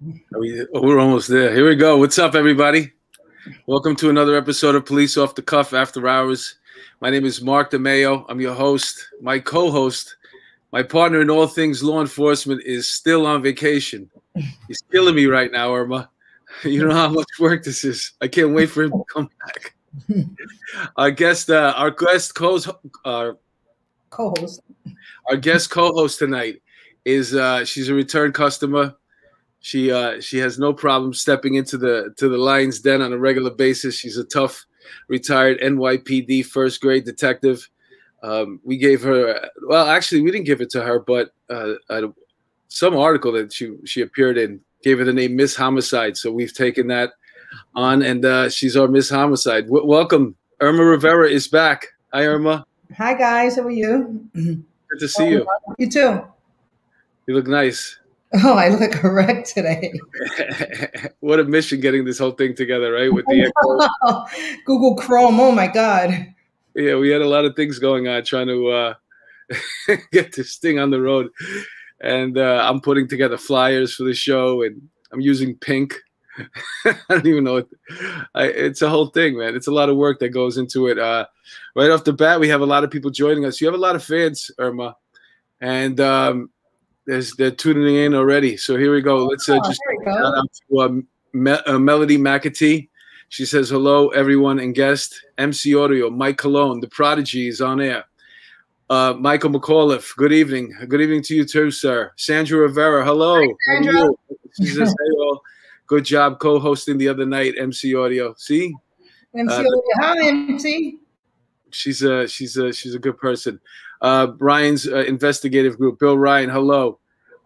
We, oh, we're almost there. Here we go. What's up, everybody? Welcome to another episode of Police Off the Cuff After Hours. My name is Mark DeMeo. I'm your host. My co host, my partner in all things law enforcement, is still on vacation. He's killing me right now, Irma. You know how much work this is. I can't wait for him to come back. our guest, uh, our guest co-host, uh, co-host, our guest co-host tonight is uh, she's a return customer. She uh, she has no problem stepping into the to the lion's den on a regular basis. She's a tough retired NYPD first grade detective. Um, we gave her well, actually, we didn't give it to her, but uh, uh, some article that she she appeared in gave her the name Miss Homicide. So we've taken that on, and uh, she's our Miss Homicide. W- welcome, Irma Rivera is back. Hi, Irma. Hi guys, how are you? Good to see you. You too. You look nice. Oh, I look correct today. what a mission getting this whole thing together, right? With the Google Chrome. Oh my God. Yeah, we had a lot of things going on trying to uh, get this thing on the road. And uh, I'm putting together flyers for the show and I'm using pink. I don't even know. What, I, it's a whole thing, man. It's a lot of work that goes into it. Uh, right off the bat, we have a lot of people joining us. You have a lot of fans, Irma. And um, there's, they're tuning in already. So here we go. Let's uh, Oh, just there we go. shout out to um, Me- uh, Melody McAtee. She says hello, everyone and guest. MC Audio, Mike Cologne, the Prodigy is on air. Uh, Michael McAuliffe, good evening. Good evening to you too, sir. Sandra Rivera, hello. How are Sandra. you? She says, hey, all. Good job co-hosting the other night, MC Audio. See, MC, Uh, hi MC. she's a she's a she's a good person. Uh, Ryan's uh, investigative group. Bill Ryan, hello.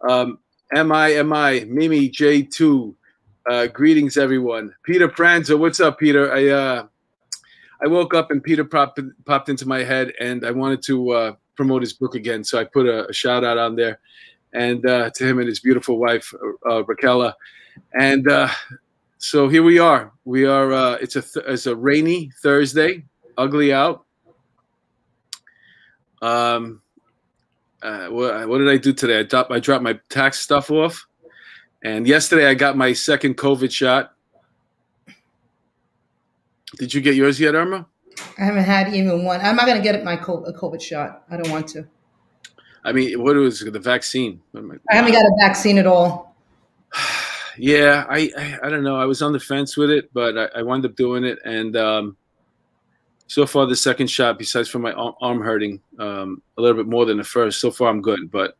Um, MI MI Mimi J two. Uh, greetings, everyone. Peter Pranzo, what's up, Peter? I uh, I woke up and Peter popped popped into my head, and I wanted to uh, promote his book again, so I put a, a shout out on there, and uh, to him and his beautiful wife uh, Raquela, and uh, so here we are. We are. Uh, it's a th- it's a rainy Thursday, ugly out. Um, uh, what, what did I do today? I dropped I dropped my tax stuff off, and yesterday I got my second COVID shot. Did you get yours yet, Irma? I haven't had even one. I'm not gonna get my a COVID shot. I don't want to. I mean, what was the vaccine? Am I haven't got a vaccine at all. yeah, I, I I don't know. I was on the fence with it, but I, I wound up doing it, and um, so far the second shot, besides for my arm hurting um, a little bit more than the first, so far I'm good. But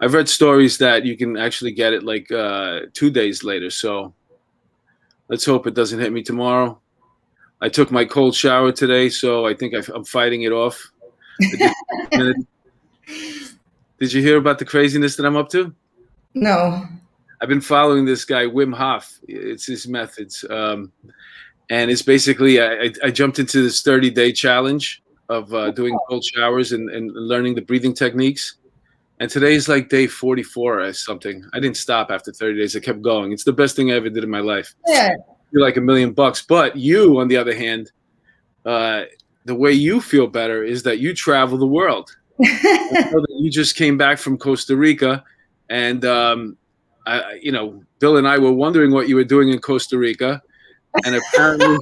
I've read stories that you can actually get it like uh, two days later. So let's hope it doesn't hit me tomorrow. I took my cold shower today, so I think I, I'm fighting it off. Did you hear about the craziness that I'm up to? No. I've been following this guy Wim Hof. It's his methods, um, and it's basically I, I, jumped into this 30 day challenge of uh, doing cold showers and, and learning the breathing techniques. And today's like day 44 or something. I didn't stop after 30 days. I kept going. It's the best thing I ever did in my life. Yeah. You're like a million bucks. But you, on the other hand, uh, the way you feel better is that you travel the world. I know that you just came back from Costa Rica, and um, I- you know, Bill and I were wondering what you were doing in Costa Rica, and apparently,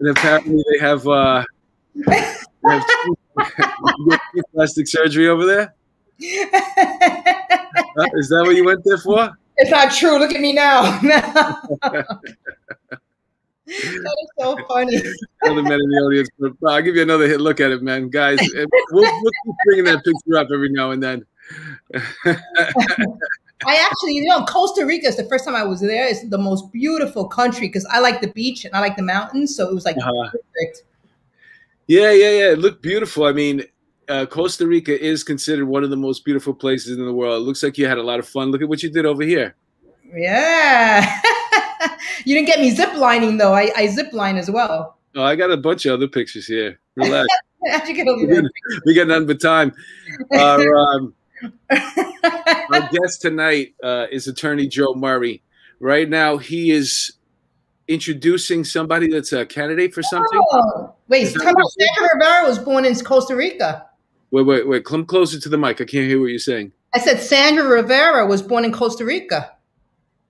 and apparently they have, uh, they have teeth- you get teeth plastic surgery over there. Uh, Is that what you went there for? it's not true. Look at me now. that is so funny. Other men in the audience, but I'll give you another hit. Look at it, man, guys. We'll, we'll keep bringing that picture up every now and then. I actually, you know, Costa Rica is the first time I was there. It's the most beautiful country because I like the beach and I like the mountains. So it was like Uh-huh. perfect. Yeah, yeah, yeah. It looked beautiful. I mean, uh, Costa Rica is considered one of the most beautiful places in the world. It looks like you had a lot of fun. Look at what you did over here. Yeah. you didn't get me zip lining though. I, I zip line as well. Oh, I got a bunch of other pictures here. Relax. How'd you get over we, got, we got none but time. Our, um, our guest tonight uh, is Attorney Joe Murray. Right now, he is introducing somebody that's a candidate for something. Oh, wait, Is that come on. Sandra Rivera was born in Costa Rica. Wait, wait, wait. Come closer to the mic. I can't hear what you're saying. I said Sandra Rivera was born in Costa Rica.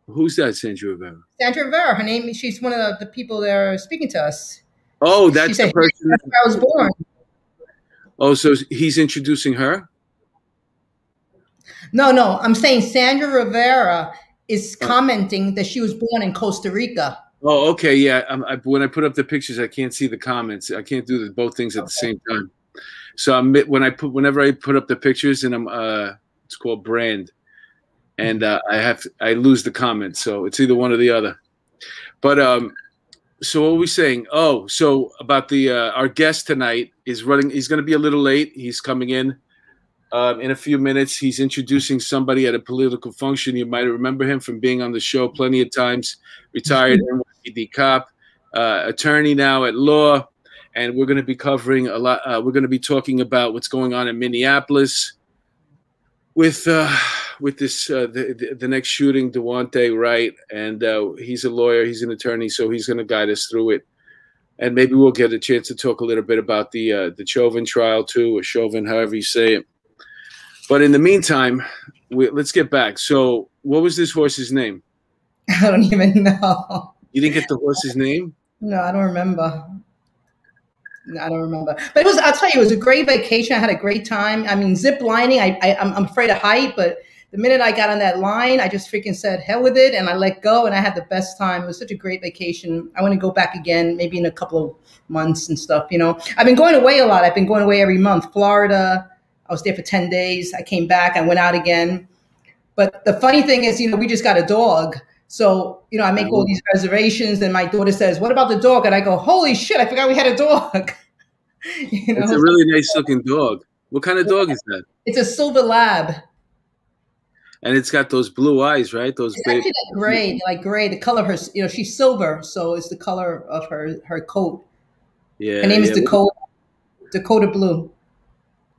Who's that, Sandra Rivera? Sandra Rivera. Her name. She's one of the, people that are speaking to us. Oh, that's the person. That's where I was born. Oh, so he's introducing her? No, no. I'm saying Sandra Rivera is commenting that she was born in Costa Rica. Oh, okay, yeah. I, when I put up the pictures, I can't see the comments. I can't do the, both things at okay. the same time. So I'm when I put whenever I put up the pictures and I'm uh, it's called brand, and uh, I have I lose the comments. So it's either one or the other. But um, so what were we saying? Oh, so about the uh, our guest tonight is running. He's going to be a little late. He's coming in um, in a few minutes. He's introducing somebody at a political function. You might remember him from being on the show plenty of times. Retired NYPD cop, uh, attorney now at law, and we're going to be covering a lot. Uh, we're going to be talking about what's going on in Minneapolis with uh, with this uh, the, the next shooting, Daunte Wright, and uh, he's a lawyer, he's an attorney, so he's going to guide us through it. And maybe we'll get a chance to talk a little bit about the uh, the Chauvin trial too, or Chauvin, however you say it. But in the meantime, we, let's get back. So, what was this horse's name? I don't even know. You didn't get the horse's name? No, I don't remember. I don't remember, but it was. I'll tell you, it was a great vacation. I had a great time. I mean, zip lining. I, I I'm afraid of height, but the minute I got on that line, I just freaking said hell with it, and I let go, and I had the best time. It was such a great vacation. I want to go back again, maybe in a couple of months and stuff. You know, I've been going away a lot. I've been going away every month. Florida. I was there for ten days. I came back. I went out again. But the funny thing is, you know, we just got a dog. So, you know, I make all mm-hmm. these reservations, and my daughter says, What about the dog? And I go, Holy shit, I forgot we had a dog. you know? It's a really nice looking dog. What kind of dog is that? It's a silver lab. And it's got those blue eyes, right? Those it's actually like gray, like gray. The color of her, you know, she's silver, so it's the color of her her coat. Yeah. Her name yeah. is Dakota. Dakota Blue.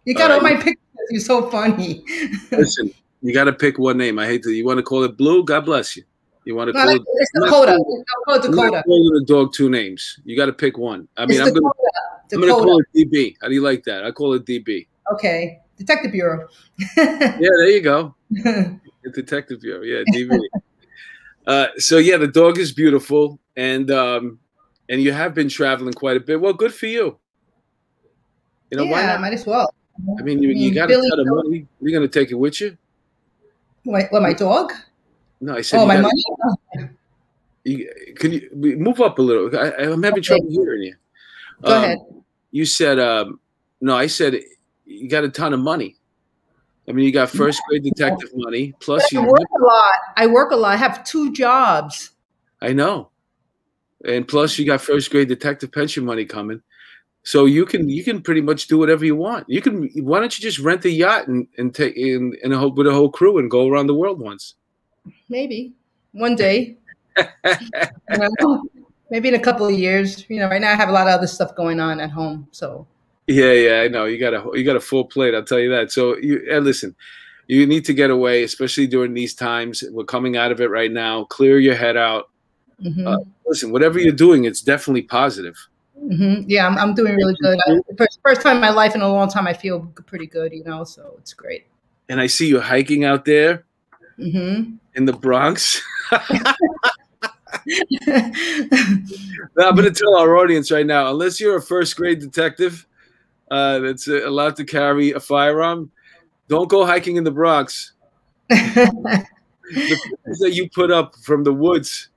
You got all, all right. my pictures. You're so funny. Listen, you got to pick one name. I hate to. You want to call it Blue? God bless you. You want to call it it's Dakota. Not, Dakota. I'm not calling the dog two names. You got to pick one. I mean, it's I'm going to call it DB. How do you like that? I call it DB. Okay, Detective Bureau. yeah, there you go. Detective Bureau. Yeah, DB. uh, so yeah, the dog is beautiful, and um, and you have been traveling quite a bit. Well, good for you. You know, yeah, why not? might as well. I mean, you, you got a ton of money. You're going to take it with you. What, what my dog? No, I said. Oh, my money. You, can you move up a little? I, am having okay. trouble hearing you. Go um, ahead. You said, um, no, I said you got a ton of money. I mean, you got first grade detective money plus but you I work a lot. I work a lot. I have two jobs. I know, and plus you got first grade detective pension money coming. So you can you can pretty much do whatever you want. You can why don't you just rent a yacht and, and take in, in a whole, with a whole crew and go around the world once? Maybe one day. you know, maybe in a couple of years. You know, right now I have a lot of other stuff going on at home. So yeah, yeah, I know you got a you got a full plate. I'll tell you that. So you and listen, you need to get away, especially during these times. We're coming out of it right now. Clear your head out. Mm-hmm. Uh, listen, whatever you're doing, it's definitely positive. Mm-hmm. Yeah, I'm, I'm doing really good. I, first, first time in my life in a long time, I feel pretty good, you know, so it's great. And I see you hiking out there mm-hmm. in the Bronx. now, I'm going to tell our audience right now unless you're a first grade detective uh, that's allowed to carry a firearm, don't go hiking in the Bronx. the that you put up from the woods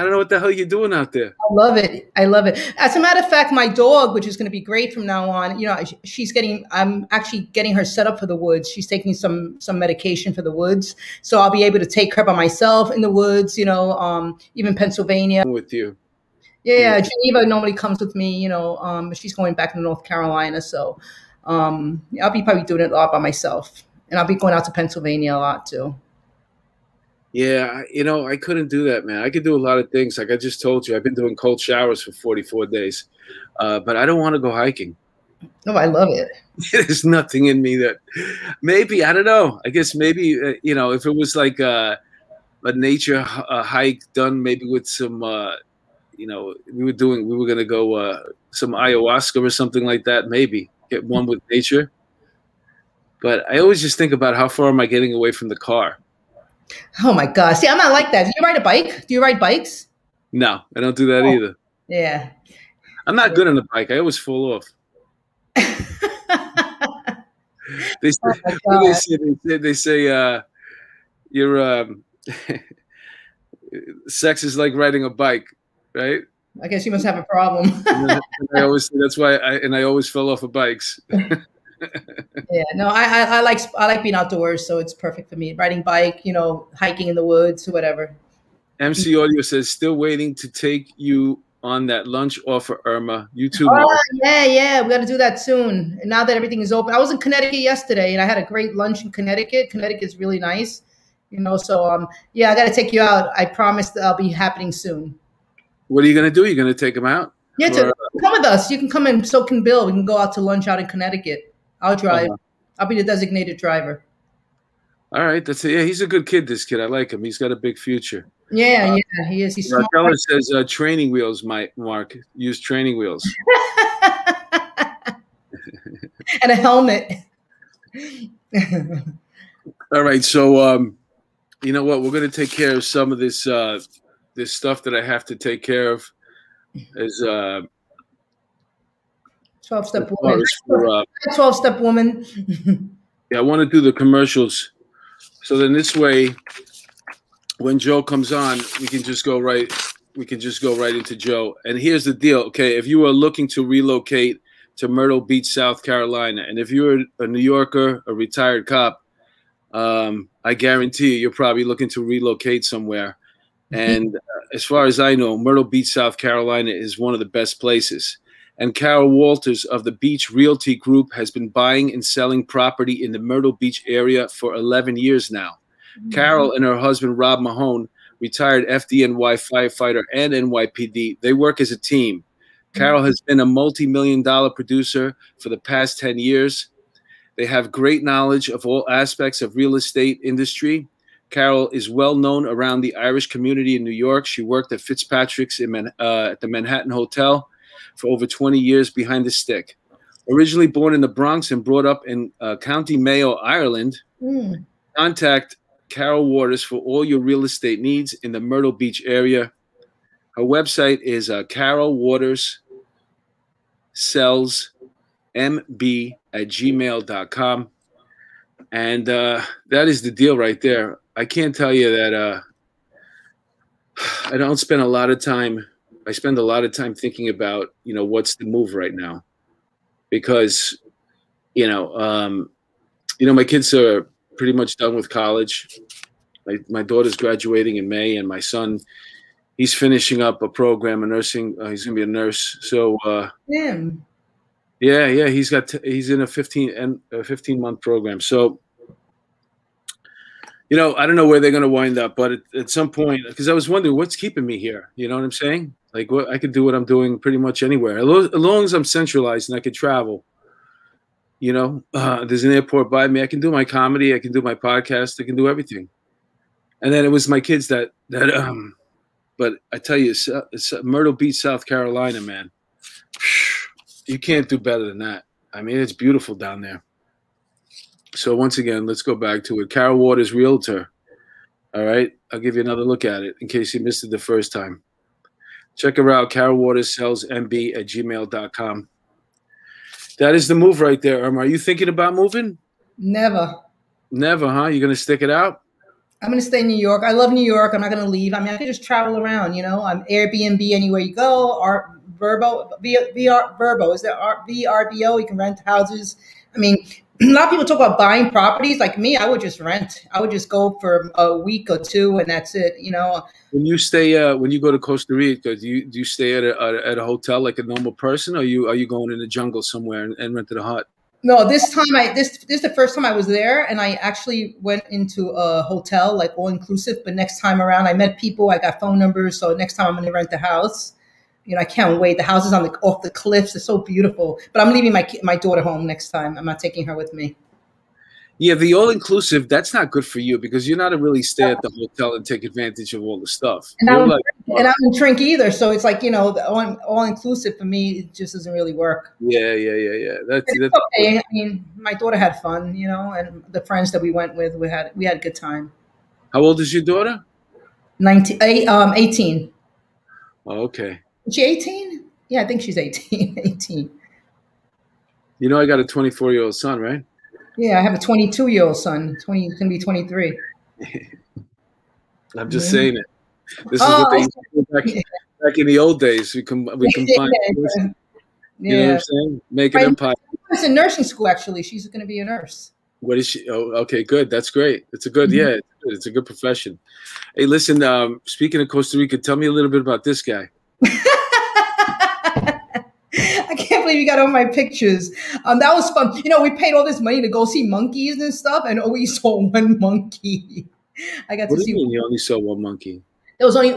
I don't know what the hell you're doing out there. I love it. I love it. As a matter of fact, my dog, which is going to be great from now on, you know, she's getting. I'm actually getting her set up for the woods. She's taking some some medication for the woods, so I'll be able to take her by myself in the woods. You know, um, even Pennsylvania. With you. Yeah, yeah. Geneva normally comes with me. You know, um, she's going back to North Carolina, so um, I'll be probably doing it a lot by myself, and I'll be going out to Pennsylvania a lot too. Yeah, you know, I couldn't do that, man. I could do a lot of things. Like I just told you, I've been doing cold showers for 44 days, uh, but I don't want to go hiking. Oh, I love it. There's nothing in me that maybe, I don't know. I guess maybe, uh, you know, if it was like a, a nature a hike done maybe with some, uh, you know, we were doing, we were going to go uh, some ayahuasca or something like that, maybe get one with nature. but I always just think about how far am I getting away from the car. Oh my god! See, I'm not like that. Do you ride a bike? Do you ride bikes? No, I don't do that oh. either. Yeah. I'm not good on the bike. I always fall off. they, say, oh they, say, they say, they say uh, you're um, sex is like riding a bike, right? I guess you must have a problem. I always say that's why I and I always fell off of bikes. Yeah, no, I, I, I like I like being outdoors, so it's perfect for me. Riding bike, you know, hiking in the woods, or whatever. MC Audio says still waiting to take you on that lunch offer, Irma. You too. Oh, yeah, yeah. We got to do that soon. And now that everything is open, I was in Connecticut yesterday, and I had a great lunch in Connecticut. Connecticut is really nice, you know. So, um, yeah, I got to take you out. I promise that I'll be happening soon. What are you gonna do? You're gonna take them out? Yeah, to, or, come with us. You can come and so can Bill. We can go out to lunch out in Connecticut. I'll drive. Uh-huh. I'll be the designated driver. All right, that's it. Yeah, he's a good kid. This kid, I like him. He's got a big future. Yeah, uh, yeah, he is. He's smart. Keller says uh, training wheels, Mike. Mark, use training wheels. and a helmet. All right, so um, you know what? We're going to take care of some of this uh, this stuff that I have to take care of. As uh, 12 step woman. For, uh, 12 step woman. yeah, I want to do the commercials. So then this way, when Joe comes on, we can just go right. We can just go right into Joe. And here's the deal. Okay, if you are looking to relocate to Myrtle Beach, South Carolina, and if you're a New Yorker, a retired cop, um, I guarantee you, you're probably looking to relocate somewhere. And uh, as far as I know, Myrtle Beach, South Carolina is one of the best places and Carol Waters of the Beach Realty Group has been buying and selling property in the Myrtle Beach area for 11 years now. Mm-hmm. Carol and her husband, Rob Mahone, retired FDNY firefighter and NYPD, they work as a team. Mm-hmm. Carol has been a multi million dollar producer for the past 10 years. They have great knowledge of all aspects of real estate industry. Carol is well known around the Irish community in New York. She worked at Fitzpatrick's in Man- uh, at the Manhattan Hotel for over 20 years behind the stick. Originally born in the Bronx and brought up in uh, County Mayo, Ireland, mm. contact Carol Waters for all your real estate needs in the Myrtle Beach area. Her website is uh, Carol Waters sells mb at gmail.com. And uh, that is the deal right there. I can't tell you that uh, I don't spend a lot of time I spend a lot of time thinking about, you know, what's the move right now, because, you know, um, you know, my kids are pretty much done with college. My my daughter's graduating in May, and my son, he's finishing up a program, a nursing. Uh, he's gonna be a nurse. So, uh, yeah, yeah, yeah. He's got t- he's in a fifteen and a fifteen month program. So you know, I don't know where they're going to wind up, but at, at some point, because I was wondering what's keeping me here. You know what I'm saying? Like, what I could do what I'm doing pretty much anywhere, as long as I'm centralized and I could travel. You know, uh, there's an airport by me. I can do my comedy. I can do my podcast. I can do everything. And then it was my kids that that um. But I tell you, it's, it's Myrtle Beach, South Carolina, man. You can't do better than that. I mean, it's beautiful down there. So once again, let's go back to it. Carol Waters, realtor. All right, I'll give you another look at it in case you missed it the first time. Check her out, Carol Waters sells MB at gmail.com. That is the move right there, Irma. Are you thinking about moving? Never. Never, huh? You're gonna stick it out? I'm gonna stay in New York. I love New York. I'm not gonna leave. I mean, I can just travel around. You know, I'm Airbnb anywhere you go. Art VRBO, VR, VRBO. Is there VRBO? You can rent houses. I mean, a lot of people talk about buying properties. Like me, I would just rent. I would just go for a week or two, and that's it. You know. When you stay, uh, when you go to Costa Rica, do you do you stay at a at a hotel like a normal person, or you are you going in the jungle somewhere and, and rented a hut? No, this time I this this is the first time I was there, and I actually went into a hotel like all inclusive. But next time around, I met people. I got phone numbers, so next time I'm going to rent a house you know, I can't wait. The houses on the off the cliffs. are so beautiful. But I'm leaving my my daughter home next time. I'm not taking her with me. Yeah, the all inclusive, that's not good for you because you're not to really stay at the hotel and take advantage of all the stuff. And I don't, like, and I don't drink either, so it's like you know, the all, all inclusive for me it just doesn't really work. yeah, yeah, yeah, yeah. That's, that's okay. I mean, my daughter had fun, you know, and the friends that we went with, we had we had a good time. how old is your daughter? 19, eight, um, 18. Oh, okay. Is she 18? Yeah, I think she's 18. 18. You know, I got a 24 year old son, right? Yeah, I have a 22 year old son. 20, he's gonna be 23. I'm just saying it. This is Oh, what they to do back, back in the old days. We com- we combine. You know what Yeah, I'm saying? Make an empire. she's in nursing school. Actually, she's gonna be a nurse. What is she? Oh, okay, good. That's great. It's a good, Mhm. yeah, it's, good. it's a good profession. Hey, listen. Um, speaking of Costa Rica, tell me a little bit about this guy. I can't believe you got all my pictures. Um, that was fun. You know, we paid all this money to go see monkeys and stuff, and we saw one monkey. I got What to do you see. mean you only saw one monkey? There was only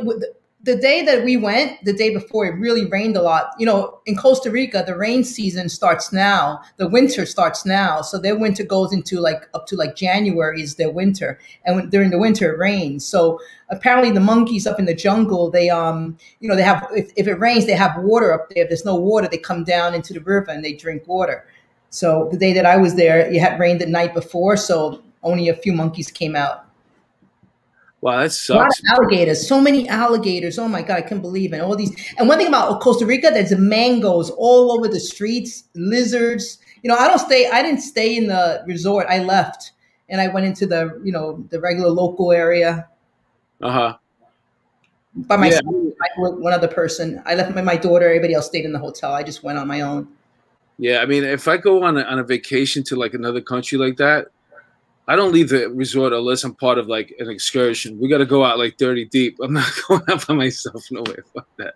the day that we went. The day before, it really rained a lot. You know, in Costa Rica, the rain season starts now. The winter starts now, so their winter goes into like up to like January is their winter, and when, during the winter it rains. So apparently, the monkeys up in the jungle, they um, you know, they have if, if it rains, they have water up there. If there's no water, they come down into the river and they drink water. So the day that I was there, it had rained the night before, so only a few monkeys came out. Wow, that A lot sucks. of alligators, so many alligators. Oh my god, I can't believe it. All these, and one thing about Costa Rica, there's mangoes all over the streets, lizards. You know, I don't stay. I didn't stay in the resort. I left and I went into the, you know, the regular local area Uh huh. by Yeah. myself. I- with one other person. I left my, my daughter. Everybody else stayed in the hotel. I just went on my own. Yeah, I mean, if I go on a, on a vacation to like another country like that, I don't leave the resort unless I'm part of like an excursion. We got to go out like 30 deep. I'm not going out by myself. No way. Fuck that.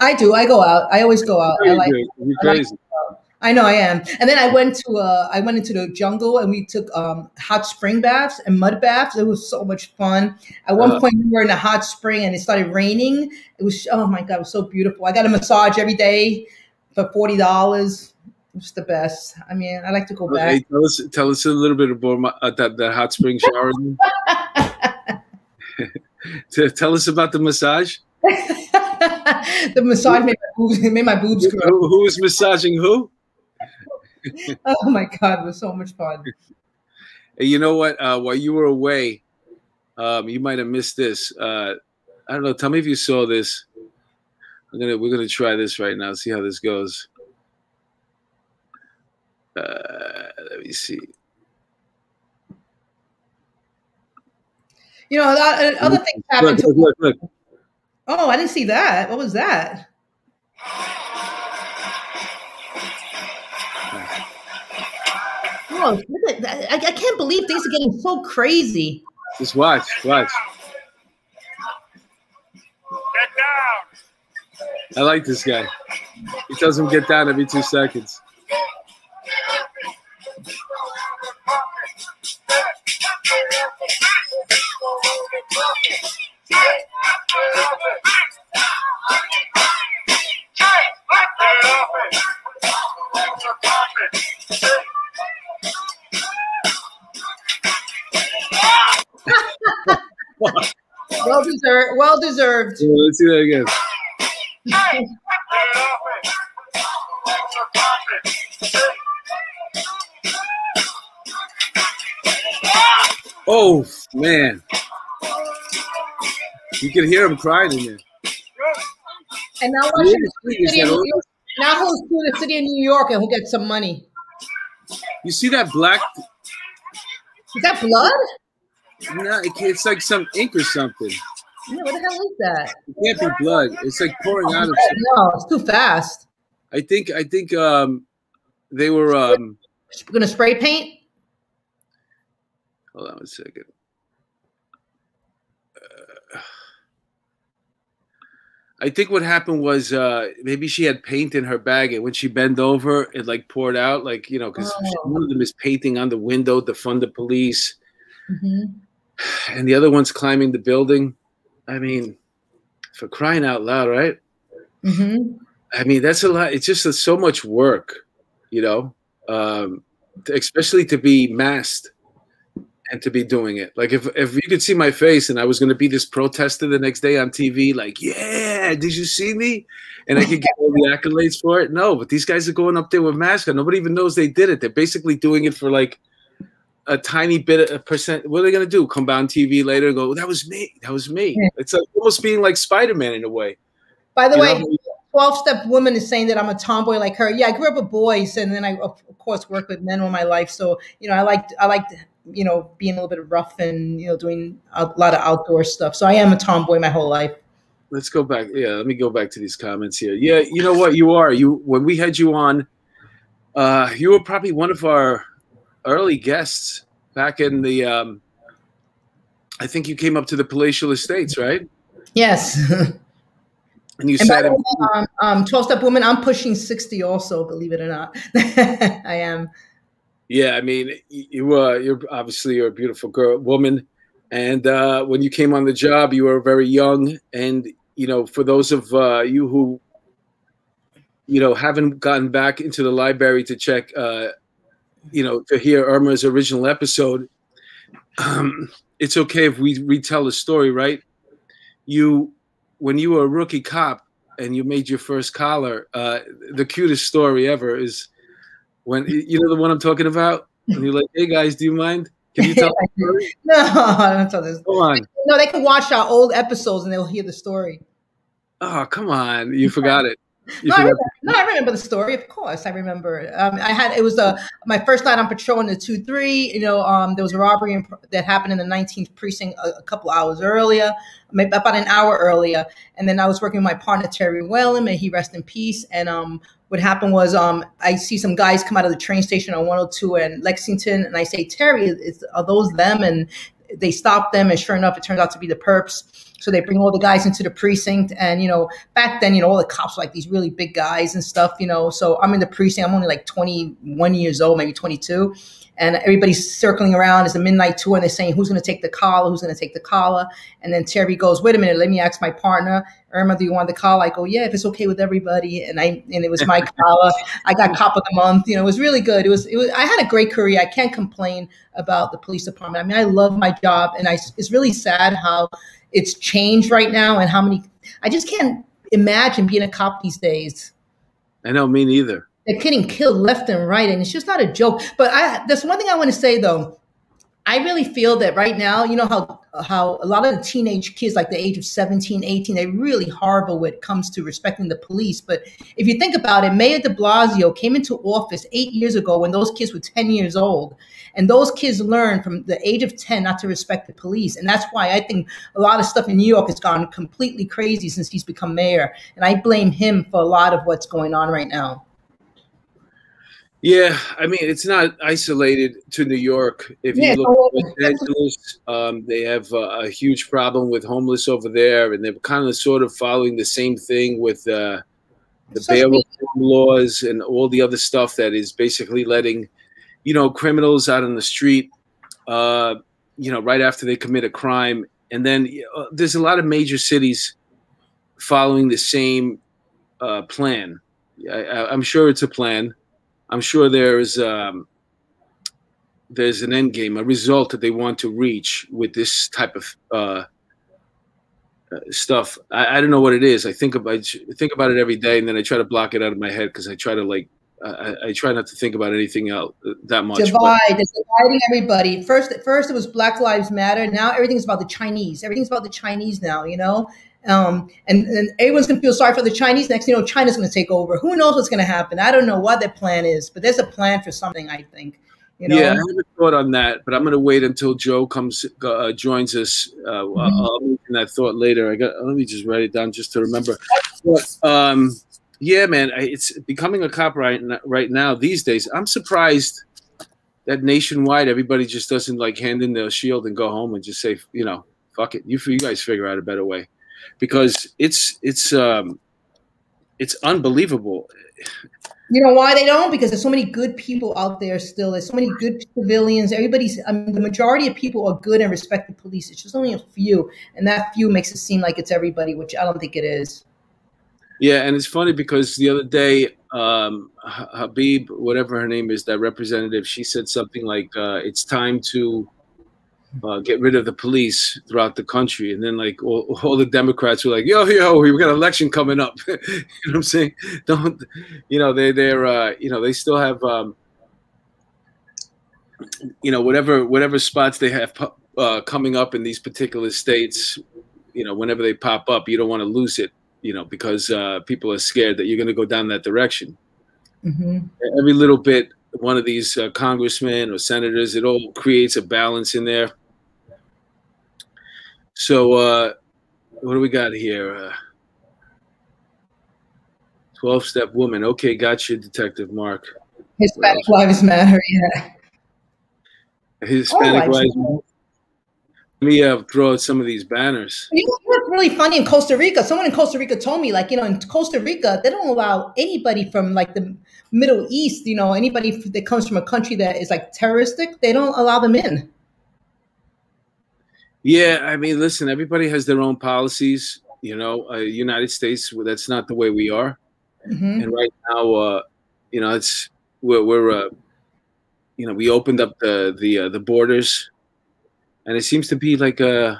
I do. I go out. I always go out. I You're like. You're I like- I know I am. And then I went to uh I went into the jungle and we took um hot spring baths and mud baths. It was so much fun. At one Uh. point we were in a hot spring and it started raining. It was oh my god, it was so beautiful. I got a massage every day for forty dollars. It was the best. I mean, I like to go Hey, back. tell us, tell us a little bit about my, uh, that, that hot spring shower. Tell us about the massage. the massage made my boobs, made my boobs grow. Who, who was massaging who? Oh my god, it was so much fun. Hey, you know what? Uh, while you were away, um, you might have missed this. Uh, I don't know. Tell me if you saw this. I'm gonna we're gonna try this right now. See how this goes. Uh, let me see. You know, uh, other things happened. Look, look, look, look. oh, I didn't see that. What was that? Oh, look at that. I, I can't believe things are getting so crazy. Just watch, watch. Get down. I like this guy. He tells him get down every two seconds. Deserved. Yeah, let's see that again. Oh man, you can hear him crying in there. And now watch him to the city of New York. Now he'll to the city of New York and who gets some money. You see that black? Is that blood? No, it's like some ink or something. Yeah, what the hell is that? It can't be blood. It's like pouring out of. No, it's too fast. I think. I think. Um, they were. Um, We're gonna spray paint. hold on a second. Uh, I think what happened was uh, maybe she had paint in her bag, and when she bent over, it like poured out, like you know, because Oh. one of them is painting on the window to fund the police, Mhm. and the other one's climbing the building. I mean, for crying out loud, right? Mhm. I mean, that's a lot. It's just so much work, you know, um, especially to be masked. and to be doing it. Like if if you could see my face and I was going to be this protester the next day on TV, like yeah, did you see me? And I could get all the accolades for it. No, but these guys are going up there with masks on. Nobody even knows they did it. They're basically doing it for like a tiny bit of a percent. What are they going to do? Come on TV later and go, that was me. That was me. Yeah. It's like almost being like Spider Man in a way. By the you way, know? 12 step woman is saying that I'm a tomboy like her. Yeah, I grew up with boys and then I of course worked with men all my life. So, you know, I like I like you know, being a little bit rough and, you know, doing a lot of outdoor stuff. So I am a tomboy my whole life. Let's go back. Yeah, let me go back to these comments here. Yeah, you know what? You are. You when we had you on, uh, you were probably one of our early guests back in the um I think you came up to the palatial estates, right? Yes. And you and said, um, um, 12 step woman, I'm pushing 60 also, believe it or not. I am. Yeah, I mean, you uh, you're obviously you're a beautiful girl, woman, and uh, when you came on the job, you were very young. And you know, for those of uh, you who, you know, haven't gotten back into the library to check, uh, you know, to hear Irma's original episode, um, it's okay if we retell the story, right? You when you were a rookie cop and you made your first collar, uh, the cutest story ever is when you know the one I'm talking about. And you're like, "Hey guys, do you mind? Can you tell the story?" no, I don't tell this. Come on. No, they can watch our old episodes and they'll hear the story. Oh, come on! You forgot it. No I, remember, no, I remember the story. Of course, I remember. Um, I had it was uh, my first night on patrol in the two three. You know, um, there was a robbery in, that happened in the 19th precinct a, a, couple hours earlier, maybe about an hour earlier. And then I was working with my partner Terry Whalen, may he rest in peace. And um, what happened was um, I see some guys come out of the train station on 102 and Lexington, and I say, Terry, is, are those them? And they stop them, and sure enough, it turns out to be the perps. So they bring all the guys into the precinct, and you know, back then, you know, all the cops were like these really big guys and stuff, you know. So I'm in the precinct. I'm only like 21 years old, maybe 22, and everybody's circling around. It's a midnight tour, and they're saying who's going to take the collar, who's going to take the collar. And then Terry goes, "Wait a minute, let me ask my partner, Irma, do you want the collar?" I go, "Yeah, if it's okay with everybody." And I and it was my collar. I got cop of the month. You know, it was really good. It was it was. I had a great career. I can't complain about the police department. I mean, I love my job, and I it's really sad how it's changed right now, and how many. I just can't imagine being a cop these days. I know, me neither. They're getting killed left and right, and it's just not a joke. But I, there's one thing I want to say though. I really feel that right now, you know how how a lot of the teenage kids, like the age of 17, 18, they're really horrible when it comes to respecting the police. But if you think about it, Mayor de Blasio came into office eight years ago when those kids were 10 years old. And those kids learned from the age of 10 not to respect the police. And that's why I think a lot of stuff in New York has gone completely crazy since he's become mayor. And I blame him for a lot of what's going on right now. Yeah, I mean it's not isolated to New York. If you look at Los Angeles, um, they have a, a, huge problem with homeless over there, and they're kind of sort of following the same thing with uh, the bail reform laws and all the other stuff that is basically letting, you know, criminals out on the street, uh, you know, right after they commit a crime, and then uh, there's a lot of major cities following the same uh, plan. I, I'm sure it's a plan I'm sure there's um, there's an end game, a result that they want to reach with this type of uh, uh, stuff. I, I, don't know what it is. I think about I think about it every day, and then I try to block it out of my head because I try to like I, I, try not to think about anything else uh, that much. Divide, it's dividing everybody. First, first it was Black Lives Matter. Now everything's about the Chinese. Everything's about the Chinese now. You know, um, and, and everyone's going to feel sorry for the Chinese. Next, you know, China's going to take over. Who knows what's going to happen? I don't know what their plan is, but there's a plan for something. I think. You know? Yeah, I have a thought on that, but I'm going to wait until Joe comes uh, joins us. Uh, mm-hmm. I'll mention that thought later. I got. Let me just write it down just to remember. But, um, yeah, man, it's becoming a cop right right now these days. I'm surprised that nationwide everybody just doesn't like hand in their shield and go home and just say, you know, fuck it. You you guys figure out a better way because it's it's um, it's unbelievable. You know why they don't? Because there's so many good people out there still. There's so many good civilians. Everybody's, I mean, the majority of people are good and respect the police. It's just only a few, and that few makes it seem like it's everybody, which I don't think it is. Yeah, and it's funny because the other day, um, Habib, whatever her name is, that representative, she said something like, uh, "It's time to uh, get rid of the police throughout the country. And then like all, all the Democrats were like, yo, yo, we got an election coming up. you know what I'm saying? Don't, you know, they, they're, uh, you know, they still have, um, you know, whatever, whatever spots they have uh, coming up in these particular states, you know, whenever they pop up, you don't want to lose it, you know, because uh, people are scared that you're going to go down that direction. Mm-hmm. Every little bit, one of these uh, congressmen or senators, it all creates a balance in there. So, uh, what do we got here? Uh, 12 step woman. Okay, got you, Detective Mark. Hispanic Lives Matter, yeah. Hispanic Lives Matter. Let me uh, throw out some of these banners. You know what's really funny in Costa Rica? Someone in Costa Rica told me, like, you know, in Costa Rica, they don't allow anybody from like the Middle East, you know, anybody that comes from a country that is like terroristic, they don't allow them in. Yeah, I mean, listen, everybody has their own policies. You know, uh, United States, that's not the way we are. Mm-hmm. And right now, uh, you know, it's we're, we're uh, you know, we opened up the the uh, the borders, and it seems to be like a, uh,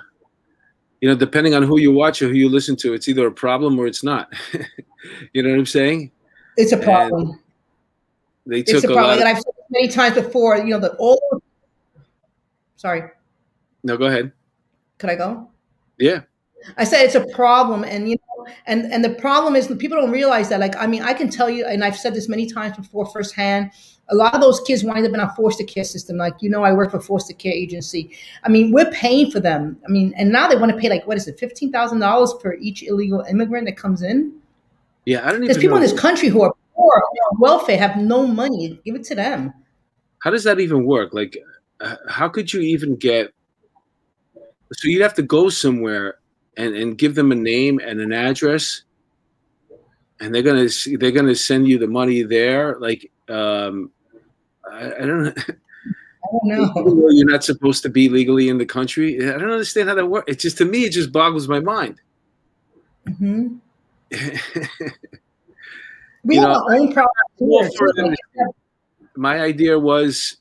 you know, depending on who you watch or who you listen to, it's either a problem or it's not. you know what I'm saying? It's a problem. And they took it's a problem that I've said many times before. You know, the old. Sorry. No, go ahead. Could I go? Yeah. I said it's a problem, and you know, and and the problem is people don't realize that. Like, I mean, I can tell you, and I've said this many times before firsthand. A lot of those kids wind up in our foster care system. Like, you know, I work for foster care agency. I mean, we're paying for them. I mean, and now they want to pay like what is it, fifteen thousand dollars for each illegal immigrant that comes in? Yeah, I don't even. There's people know. in this country who are poor, on welfare, have no money. Give it to them. How does that even work? Like, how could you even get so you'd have to go somewhere and, and give them a name and an address and they're gonna they're gonna send you the money there like um i, I don't know I don't know. You're not supposed to be legally in the country. I don't understand how that works. It just to me, it just boggles my mind. Mm-hmm. we you have know, our own problem. My idea was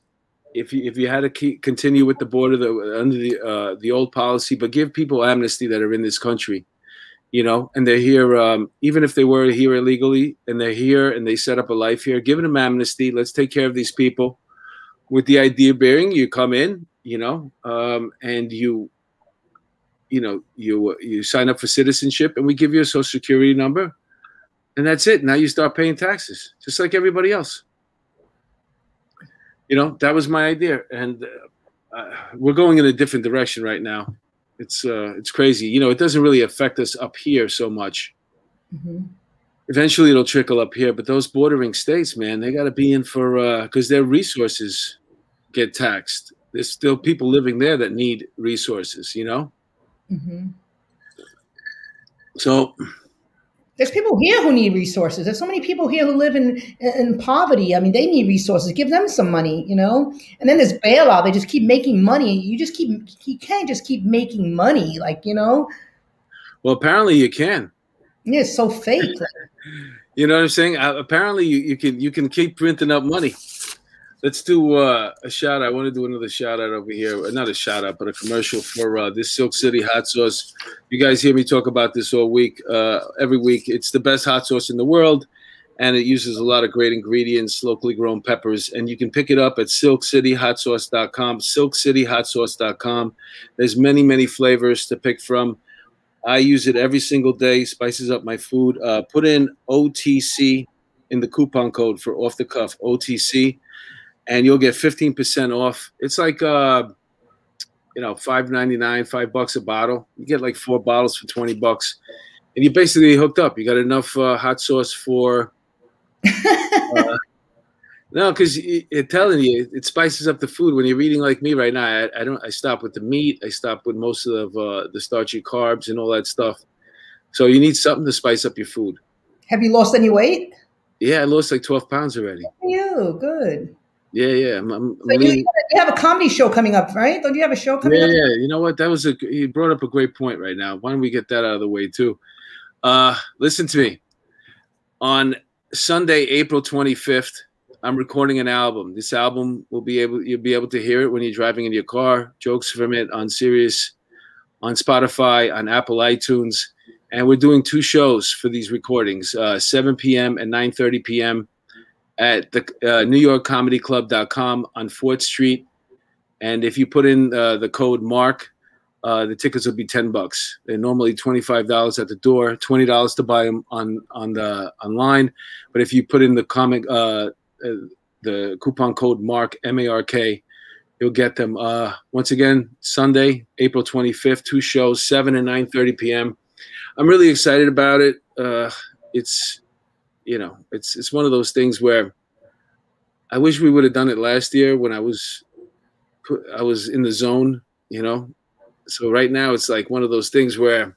if you if you had to keep, continue with the border the, under the uh, the old policy, but give people amnesty that are in this country, you know, and they're here, um, even if they were here illegally, and they're here and they set up a life here, giving them amnesty. Let's take care of these people, with the idea bearing you come in, you know, um, and you, you know, you you sign up for citizenship, and we give you a social security number, and that's it. Now you start paying taxes, just like everybody else you know that was my idea and uh, we're going in a different direction right now. It's uh it's crazy. You know it doesn't really affect us up here so much. Mm-hmm. eventually it'll trickle up here but those bordering states man they got to be in for uh because their resources get taxed. There's still people living there that need resources you know? Mm-hmm. so there's people here who need resources. There's so many people here who live in in poverty. I mean, they need resources. Give them some money, you know. And then there's bailout. They just keep making money. You just keep you can't just keep making money, like you know. Well, apparently you can. Yeah, it's so fake. you know what I'm saying? Uh, apparently you, you can you can keep printing up money let's do uh, a shout out. I want to do another shout out over here. Not a shout out, but a commercial for uh, this Silk City hot sauce. You guys hear me talk about this all week, uh, every week. It's the best hot sauce in the world, and it uses a lot of great ingredients, locally grown peppers. And you can pick it up at silkcityhotsauce.com. Silkcityhotsauce.com. There's many, many flavors to pick from. I use it every single day, spices up my food. Uh, put in OTC in the coupon code for off the cuff, OTC and you'll get 15% off. It's like uh you know, 5.99, 5 bucks a bottle. You get like four bottles for 20 bucks. And you're basically hooked up. You got enough uh, hot sauce for uh, No, because it telling you it spices up the food. When you're eating like me right now, I, I don't. I stop with the meat. I stop with most of uh, the starchy carbs and all that stuff. So you need something to spice up your food. Have you lost any weight? Yeah, I lost like 12 pounds already. You good? Yeah, yeah. I'm, I'm so you, you, have a comedy show coming up, right? Don't you have a show coming yeah, up? Yeah, You know what? That was a. He brought up a great point right now. Why don't we get that out of the way too? Uh, listen to me. On Sunday, April 25th, I'm recording an album. This album will be able you'll be able to hear it when you're driving in your car. Jokes from it on Sirius, on Spotify, on Apple iTunes, and we're doing two shows for these recordings: uh, 7 p.m. and 9:30 p.m. at the uh, NewYorkComedyClub.com on Fourth Street. And if you put in uh, the code Mark, uh, the tickets will be ten bucks. They're normally twenty five dollars at the door, twenty dollars to buy them on on the online. But if you put in the comic uh, uh, the coupon code Mark M A R K, you'll get them. Uh, once again, Sunday, April twenty fifth, two shows, seven and nine thirty p.m. I'm really excited about it. Uh, it's you know, it's it's one of those things where I wish we would have done it last year when I was I was in the zone, you know, so right now it's like one of those things where,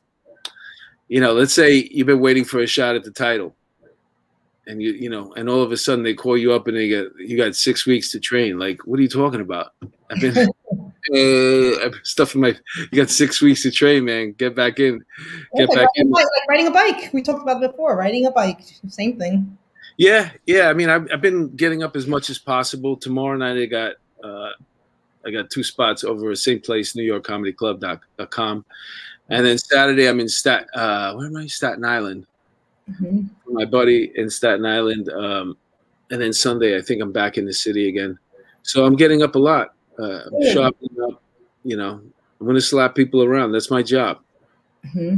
you know, let's say you've been waiting for a shot at the title, and you you know, and all of a sudden they call you up and they get you got six weeks to train. Like, what are you talking about? I've been. uh, I've been stuffing my. You got six weeks to train, man. Get back in. Get like back riding, in. a bike, like riding a bike. We talked about it before. Riding a bike, same thing. Yeah, yeah. I mean, I've, I've been getting up as much as possible. Tomorrow night, I got uh, I got two spots over at same place, NewYorkComedyClub.com, and then Saturday I'm in Stat. Uh, where am I? Staten Island. hmm My buddy in Staten Island, um, and then Sunday I think I'm back in the city again. So I'm getting up a lot, uh, up. You know, I'm gonna slap people around. That's my job. hmm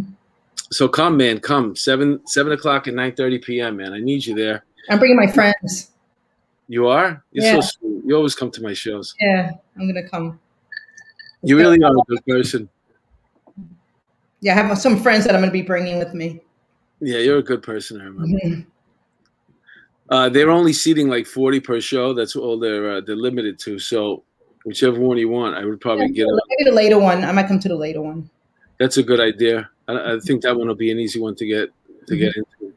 So come, man, come seven seven o'clock and nine thirty p.m. Man, I need you there. I'm bringing my friends. You are? You're Yeah. so sweet. You always come to my shows. Yeah, I'm gonna come. You really are a good person. Yeah, I have some friends that I'm gonna be bringing with me. Yeah, you're a good person, I remember. Mhm. Uh, they're only seating like 40 per show. That's all they're uh, they're limited to. So whichever one you want, I would probably get. A, Maybe the later one. I might come to the later one. that's a good idea. I, I think that one will be an easy one to get to get into.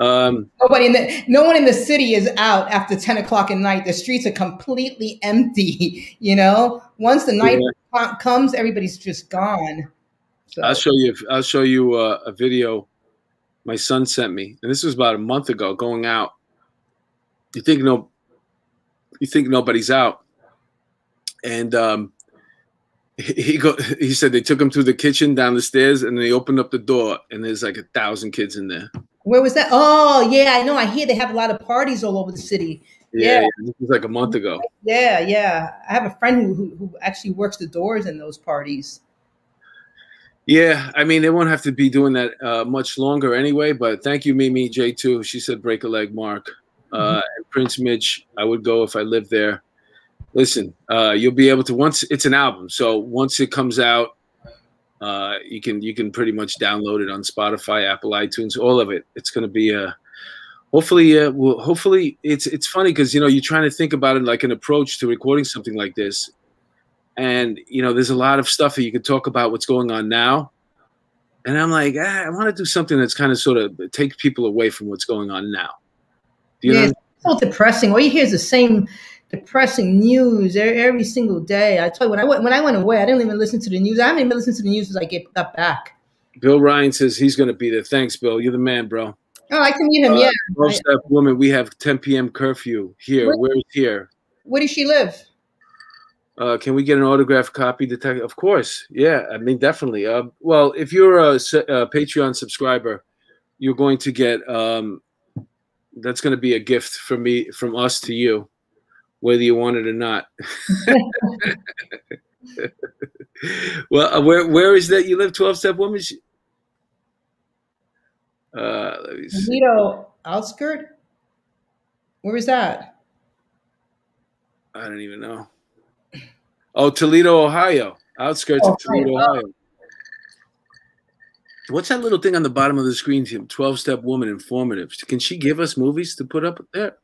Um, Nobody in the no one in the city is out after ten o'clock at night. The streets are completely empty. You know, once the night co- comes, everybody's just gone. So, I'll show you. I'll show you uh, a video my son sent me, and this was about a month ago. Going out, you think no, you think nobody's out, and um, he, go. He said they took him to the kitchen down the stairs, and they opened up the door, and there's like a thousand kids in there. where was that? Oh, yeah, I know. I hear they have a lot of parties all over the city. Yeah, Yeah. this was like a month ago. Yeah, yeah. I have a friend who who, who actually works the doors in those parties. Yeah, I mean they won't have to be doing that uh, much longer anyway. But thank you, Mimi J two. She said break a leg, Mark. Uh, and Prince Mitch, I would go if I lived there. Listen, uh, you'll be able to once it's an album. So once it comes out, uh, you can you can pretty much download it on Spotify, Apple, iTunes, all of it. It's going to be a hopefully uh, well, hopefully it's it's funny because you know you're trying to think about it like an approach to recording something like this and you know there's a lot of stuff that you could talk about what's going on now and i'm like ah, i want to do something that's kind of sort of take people away from what's going on now do you yeah, know it's so depressing. All you hear is the same depressing news every single day. I tell you, when I went when I went away, I didn't even listen to the news. I haven't even listened to the news since I get got back. bill ryan says he's going to be there thanks bill you're the man bro Oh, I can meet him. Uh, Yeah. 12 step woman we have 10 p.m curfew here Where- where's here Where does she live? uh, can we get an autographed copy detective of course yeah i mean definitely uh, well if you're a patreon subscriber you're going to get um, that's going to be a gift from me from us to you whether you want it or not. Well uh, where where is that you live? 12 step woman uh let me see. Toledo outskirt. Where is that? i don't even know. Oh toledo ohio. Outskirts Oh, of toledo ohio. What's that little thing on the bottom of the screen? Tim? 12 step woman informative. Can she give us movies to put up there?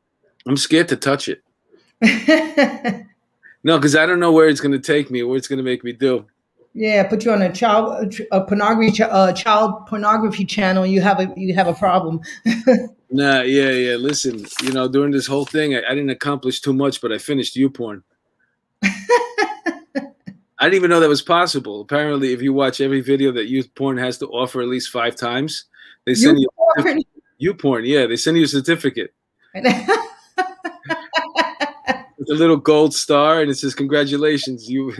I'm scared to touch it no because i don't know where it's going to take me where it's going to make me do yeah, put you on a child a pornography ch- uh, child pornography channel. You have a you have a problem. Nah, yeah, yeah. Listen, you know, during this whole thing, I, I didn't accomplish too much, but I finished YouPorn. I didn't even know that was possible. Apparently, if you watch every video that YouPorn has to offer at least five times, they send you porn. YouPorn. Yeah, they send you a certificate. With a little gold star, and it says, "Congratulations, you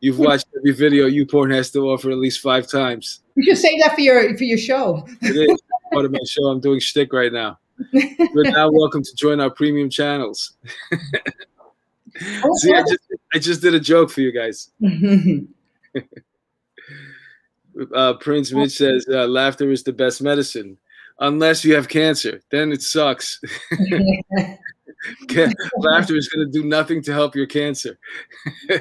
you've watched every video YouPorn has to offer at least five times." You should save that for your for your show. It is part of my show. I'm doing shtick right now. You're now welcome to join our premium channels. See, I just, I just did a joke for you guys. Uh, Prince Mitch says uh, laughter is the best medicine, unless you have cancer. Then it sucks. Laughter is going to do nothing to help your cancer.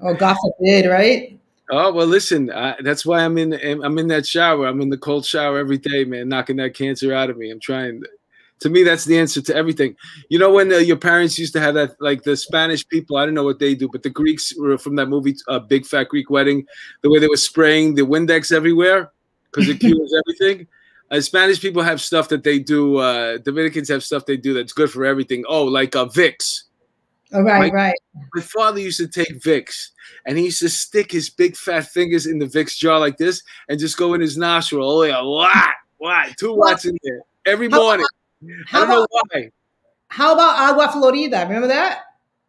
oh, God forbid, right? Oh well, listen. I, that's why I'm in. I'm in that shower. I'm in the cold shower every day, man, knocking that cancer out of me. I'm trying. To me, that's the answer to everything. You know, when uh, your parents used to have that, like the Spanish people. I don't know what they do, but the Greeks were from that movie, uh, Big Fat Greek Wedding. The way they were spraying the Windex everywhere because it cures everything. Uh, Spanish people have stuff that they do. Uh, Dominicans have stuff they do that's good for everything. Oh, like uh, Vicks. Oh, right, my, right. My father used to take Vicks and he used to stick his big fat fingers in the Vicks jar like this and just go in his nostril. Oh, yeah, what? What? Two watts in there every morning. How I don't know about, why. How about agua florida? Remember that?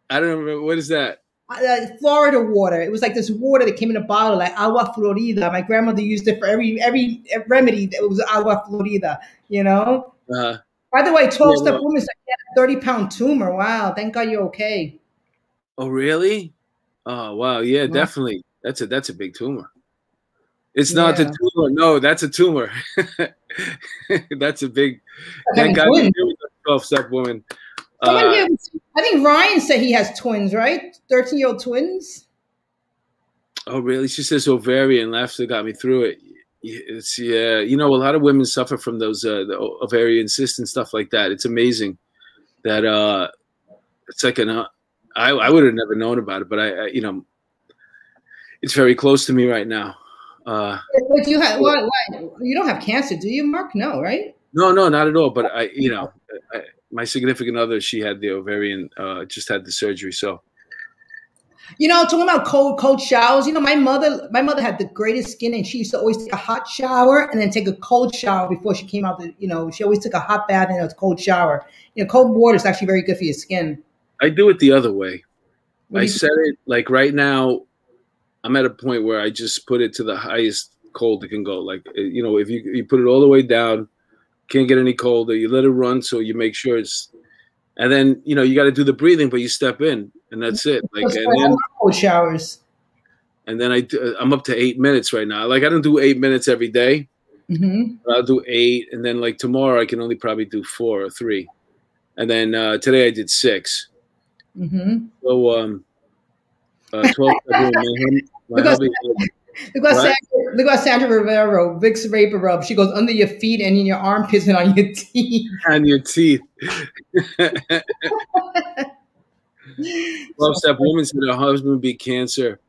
I don't remember. What is that? Uh, Florida water. It was like this water that came in a bottle, like agua florida. My grandmother used it for every every remedy. It was agua florida. You know. Uh, By the way, twelve Yeah, step well- woman a thirty pound tumor. Wow, thank God you're okay. oh, really? Oh, wow. Yeah, Wow. definitely. That's a that's a big tumor. It's not the tumor. No, that's a tumor. that's a big. Thank God twelve step woman. Someone Uh, I think Ryan said he has twins, right? Thirteen year old twins. Oh, really? She says ovarian. Laughter got me through it. It's yeah. You know, a lot of women suffer from those uh, the ovarian cysts and stuff like that. It's amazing that uh, it's like an. Uh, I I would have never known about it, but I, I you know, it's very close to me right now. Uh, But you have what, what? You don't have cancer, do you, Mark? No, right? no, no, not at all. But I, you know, I, my significant other, she had the ovarian, uh, just had the surgery. So You know, talking about cold, cold showers. You know, my mother, my mother had the greatest skin, and she used to always take a hot shower and then take a cold shower before she came out. The, you know, she always took a hot bath and a cold shower. You know, cold water is actually very good for your skin. I do it the other way. I set it like right now. I'm at a point where I just put it to the highest cold it can go. Like uh, you know, if you you put it all the way down, can't get any colder. You let it run, so you make sure it's, and then you know you got to do the breathing, but you step in, and that's it. Like and then cold showers. and then I I'm up to eight minutes right now. Like I don't do eight minutes every day. hmm I'll do eight, and then like tomorrow I can only probably do four or three, and then uh, today I did six. hmm So um, uh, twelve. Because- hubby- Look at What? Sandra, look at Sandra Rivero, Vicks Vapor Rub. She goes under your feet and in your armpits and on your teeth. on your teeth. Twelve step woman said her husband beat cancer.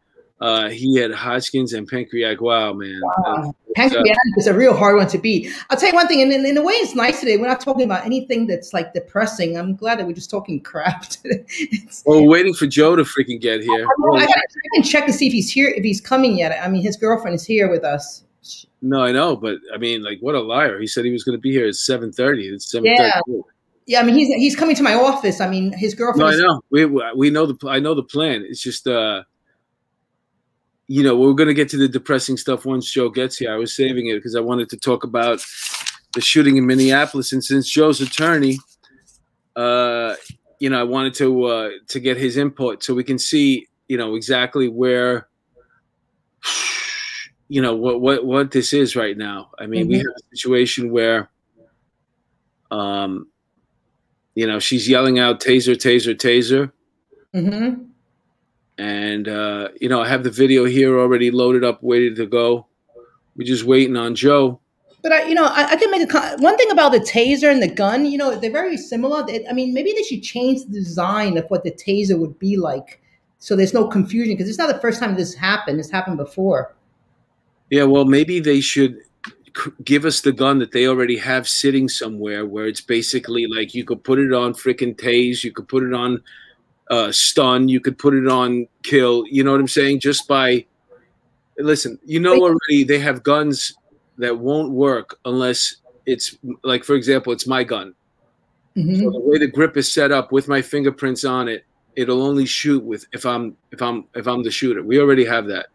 Uh, he had Hodgkin's and pancreatic. Wow, man. Wow. Pancreatic is a real hard one to beat. I'll tell you one thing, and in, in a way, it's nice today. We're not talking about anything that's like depressing. I'm glad that we're just talking crap today. Well, we're waiting for Joe to freaking get here. I, gotta, I can check to see if he's here, if he's coming yet. I mean, his girlfriend is here with us. No, I know, but I mean, like, what a liar! He said he was going to be here at seven thirty. It's seven thirty. Yeah. Yeah, I mean, he's he's coming to my office. I mean, his girlfriend. No, I know. We we know the I know the plan. It's just uh, you know, we're gonna get to the depressing stuff once Joe gets here. I was saving it because I wanted to talk about the shooting in Minneapolis, and since Joe's attorney, uh, you know, I wanted to uh to get his input so we can see, you know, exactly where. You know what what what this is right now. I mean, we Mhm. have a situation where, um, you know, she's yelling out "taser, taser, taser," Mhm. And uh, you know, I have the video here already loaded up, ready to go. We're just waiting on Joe. But I, you know, I, I can make a con- one thing about the taser and the gun. You know, they're very similar. They- I mean, maybe they should change the design of what the taser would be like, so there's no confusion. Because it's not the first time this happened. This happened before. Yeah, well, maybe they should c- give us the gun that they already have sitting somewhere, where it's basically like you could put it on freaking tase, you could put it on uh, stun, you could put it on kill. You know what I'm saying? Just by listen, you know already they have guns that won't work unless it's like, for example, it's my gun. Mhm. So the way the grip is set up with my fingerprints on it, it'll only shoot with if I'm if I'm if I'm the shooter. We already have that.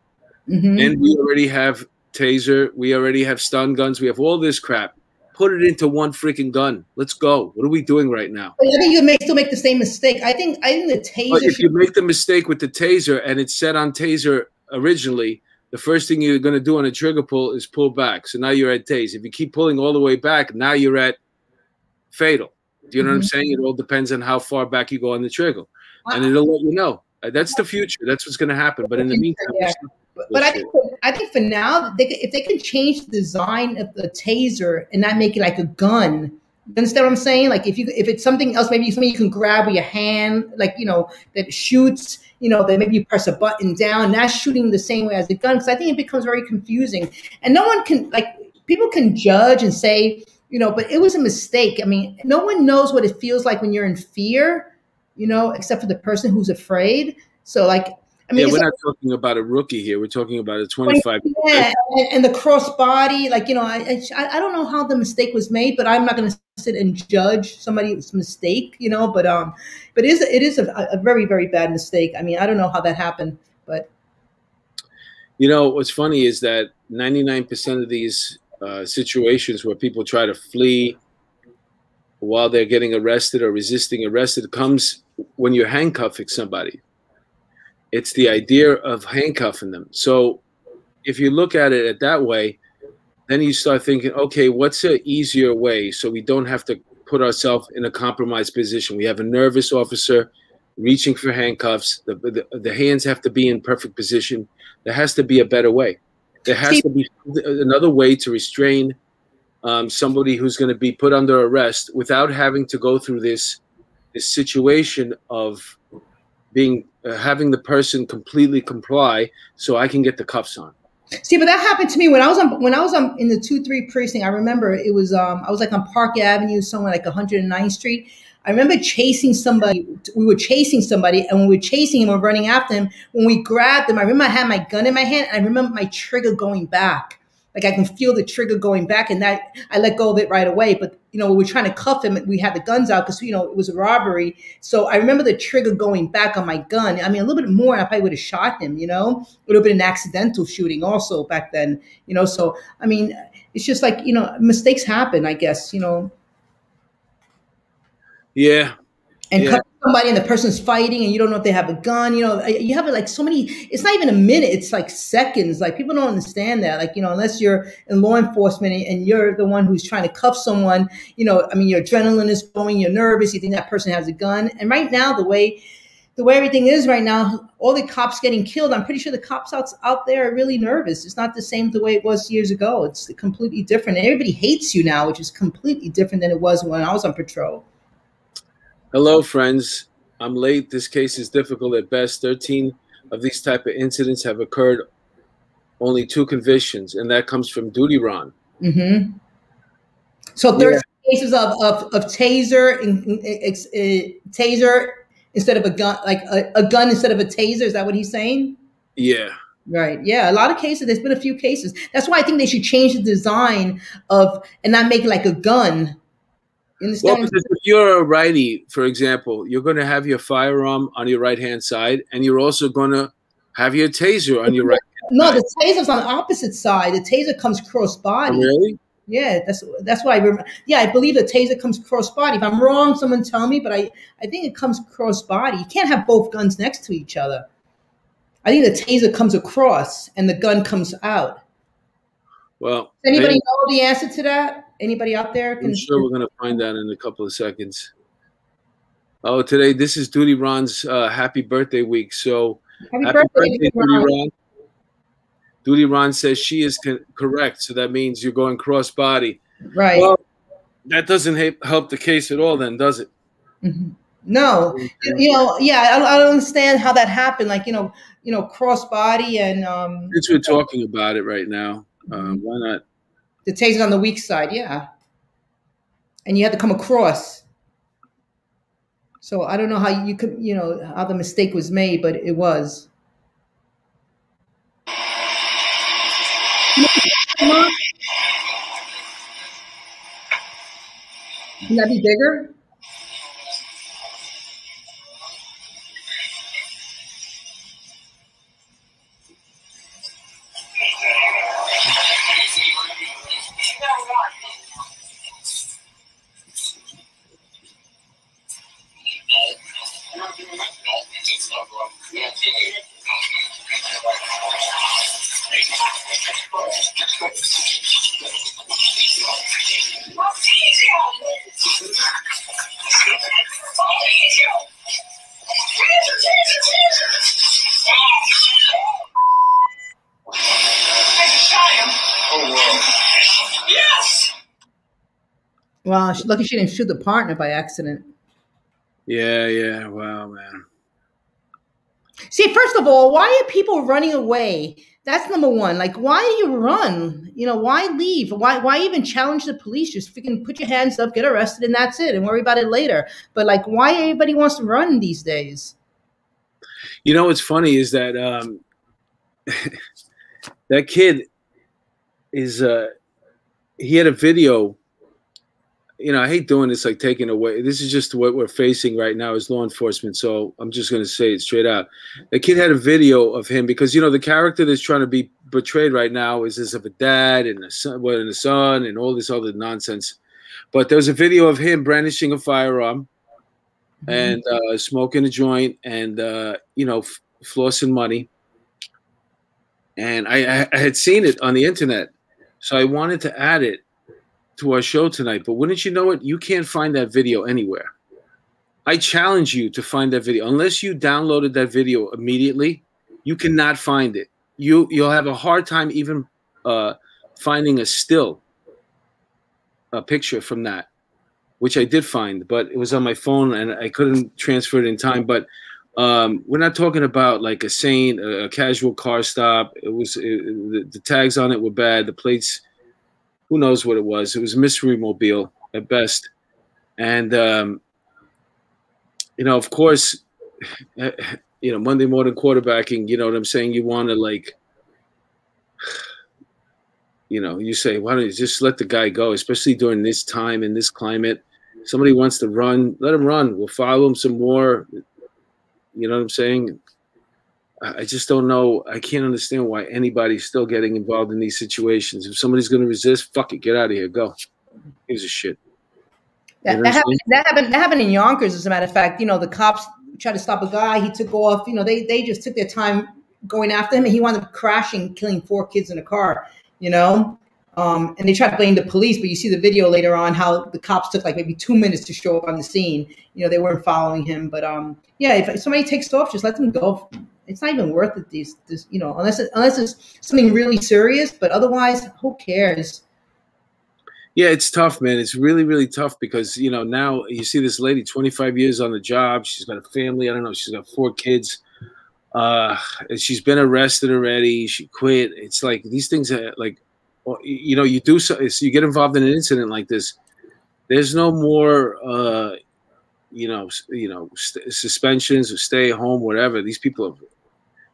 Mhm. And we already have taser, we already have stun guns, we have all this crap. Put it into one freaking gun. Let's go. What are we doing right now? I think you may still make the same mistake. I think I think the taser. But if you make the mistake with the taser and it's set on taser originally, the first thing you're going to do on a trigger pull is pull back. So now you're at tase. If you keep pulling all the way back, now you're at fatal. Do you know what I'm Mhm. saying? It all depends on how far back you go on the trigger, and it'll let you know. That's the future. That's what's going to happen. But in the meantime, Yeah. But, but I think for, I think for now, they, could- if they can change the design of the taser and not make it like a gun, understand what I'm saying? Like if you if it's something else, maybe something you can grab with your hand, like you know that shoots. You know that maybe you press a button down, not shooting the same way as a gun. Because I think it becomes very confusing, and no one can like people can judge and say, you know, but it was a mistake. I mean, no one knows what it feels like when you're in fear, you know, except for the person who's afraid. So like. I mean, yeah, we're not talking about a rookie here. We're talking about a 25. yeah, and, and the cross body, like you know, I, I I don't know how the mistake was made, but I'm not going to sit and judge somebody's mistake, you know. But um, but it is it is a, a very very bad mistake. I mean, I don't know how that happened, but You know, what's funny is that 99% of these uh, situations where people try to flee while they're getting arrested or resisting arrested comes when you're handcuffing somebody. It's the idea of handcuffing them. So if you look at it at that way, then you start thinking, okay, what's an easier way so we don't have to put ourselves in a compromised position? We have a nervous officer reaching for handcuffs. The, the, the hands have to be in perfect position. There has to be a better way. There has to be another way to restrain um, somebody who's going to be put under arrest without having to go through this this situation of being uh, having the person completely comply so I can get the cuffs on. see, but that happened to me when I was on when I was on in the two three precinct. I remember it was um I was like on Park Avenue, somewhere like 109th Street. I remember chasing somebody. We were chasing somebody, and when we were chasing him or running after him, when we grabbed him, I remember I had my gun in my hand. And I remember my trigger going back. Like I can feel the trigger going back, and that I let go of it right away. But you know, we were trying to cuff him, and we had the guns out because you know it was a robbery. So I remember the trigger going back on my gun. I mean, a little bit more, and I probably would have shot him. You know, it would have been an accidental shooting also back then. You know, so I mean, it's just like you know, mistakes happen. I guess you know, Yeah, and Yeah. cut somebody and the person's fighting and you don't know if they have a gun you know you have like so many it's not even a minute it's like seconds like people don't understand that like you know unless you're in law enforcement and- you're the one who's trying to cuff someone you know i mean your adrenaline is going you're nervous you think that person has a gun and right now the way the way everything is right now all the cops getting killed i'm pretty sure the cops out, out there are really nervous it's not the same the way it was years ago it's completely different and everybody hates you now which is completely different than it was when i was on patrol Hello, friends. I'm late. This case is difficult at best. 13 of these type of incidents have occurred. Only two convictions, and that comes from Duty Ron. Mm-hmm. So there's cases of, of, of taser, in, in- ex- uh, taser instead of a gun, like a, a gun instead of a taser. Is that what he's saying? Yeah. Right. Yeah. A lot of cases. There's been a few cases. That's why I think they should change the design of and not make it like a gun. Well, because if you're a righty, for example, you're going to have your firearm on your right hand side, and you're also going to have your taser on your right. no, the taser's on the opposite side. The taser comes cross body. Oh, really? Yeah, that's that's what I remember. Yeah, I believe the taser comes cross body. If I'm wrong, someone tell me. But I I think it comes cross body. You can't have both guns next to each other. I think the taser comes across and the gun comes out. Well, Does anybody hey, know the answer to that? Anybody out there? Can- I'm sure we're going to find out in a couple of seconds. Oh, today this is Duty Ron's uh, happy birthday week. So Happy, happy birthday, birthday, Duty Ron. Ron. Duty Ron says she is co- correct, so that means you're going cross body. Right. Well, that doesn't help help the case at all, then, does it? Mhm. No, you know, yeah, I, don't- I don't understand how that happened. Like, you know, you know, cross body and um, Since we're talking about it right now, uh, why not? The taser on the weak side, yeah. And you had to come across. So I don't know how you could, you know, how the mistake was made, but it was. Can that be bigger? Lucky she didn't shoot the partner by accident. Yeah, yeah. Wow, man. See, first of all, why are people running away? That's number one. Like, why do you run? You know, why leave? Why why even challenge the police? Just freaking put your hands up, get arrested, and that's it, and worry about it later. But like, why everybody wants to run these days? You know what's funny is that um, that kid is uh, he had a video. You know, I hate doing this, like taking away. This is just what we're facing right now as law enforcement. So I'm just going to say it straight out. The kid had a video of him because you know the character that's trying to be portrayed right now is this of a dad and a son, well, and a son, and all this other nonsense. But there was a video of him brandishing a firearm and uh, smoking a joint and uh, you know f- flossing money. And I, I had seen it on the internet, so I wanted to add it to our show tonight. But wouldn't you know it? You can't find that video anywhere. I challenge you to find that video. Unless you downloaded that video immediately, you cannot find it. You you'll have a hard time even uh, finding a still a picture from that which I did find, but it was on my phone and I couldn't transfer it in time. But um, we're not talking about like a a, a casual car stop. It was it, the, the tags on it were bad. The plates, who knows what it was? It was a mystery mobile at best. And um, you know, of course, you know, Monday morning quarterbacking. You know what I'm saying? You want to like you know, you say, why don't you just let the guy go, especially during this time in this climate? Somebody wants to run, let him run. We'll follow him some more. You know what I'm saying? I just don't know. I can't understand why anybody's still getting involved in these situations. If somebody's going to resist, fuck it, get out of here, go. Gives a shit. That, that, happened, that happened. That happened in Yonkers, as a matter of fact. You know, the cops tried to stop a guy. He took off. You know, they they just took their time going after him, and he wound up crashing, killing four kids in a car. You know, um, and they tried to blame the police, but you see the video later on how the cops took like maybe two minutes to show up on the scene. You know, they weren't following him, but um, yeah, if somebody takes off, just let them go. It's not even worth it. These, this, you know, unless it, unless it's something really serious, but otherwise, who cares? Yeah, it's tough, man. It's really, really tough because you know now you see this lady, 25 years on the job. She's got a family. I don't know. She's got four kids. Uh, and she's been arrested already. She quit. It's like these things are like, you know, you do so. You get involved in an incident like this. There's no more, uh, you know, you know, st- suspensions or stay home, whatever. These people, are,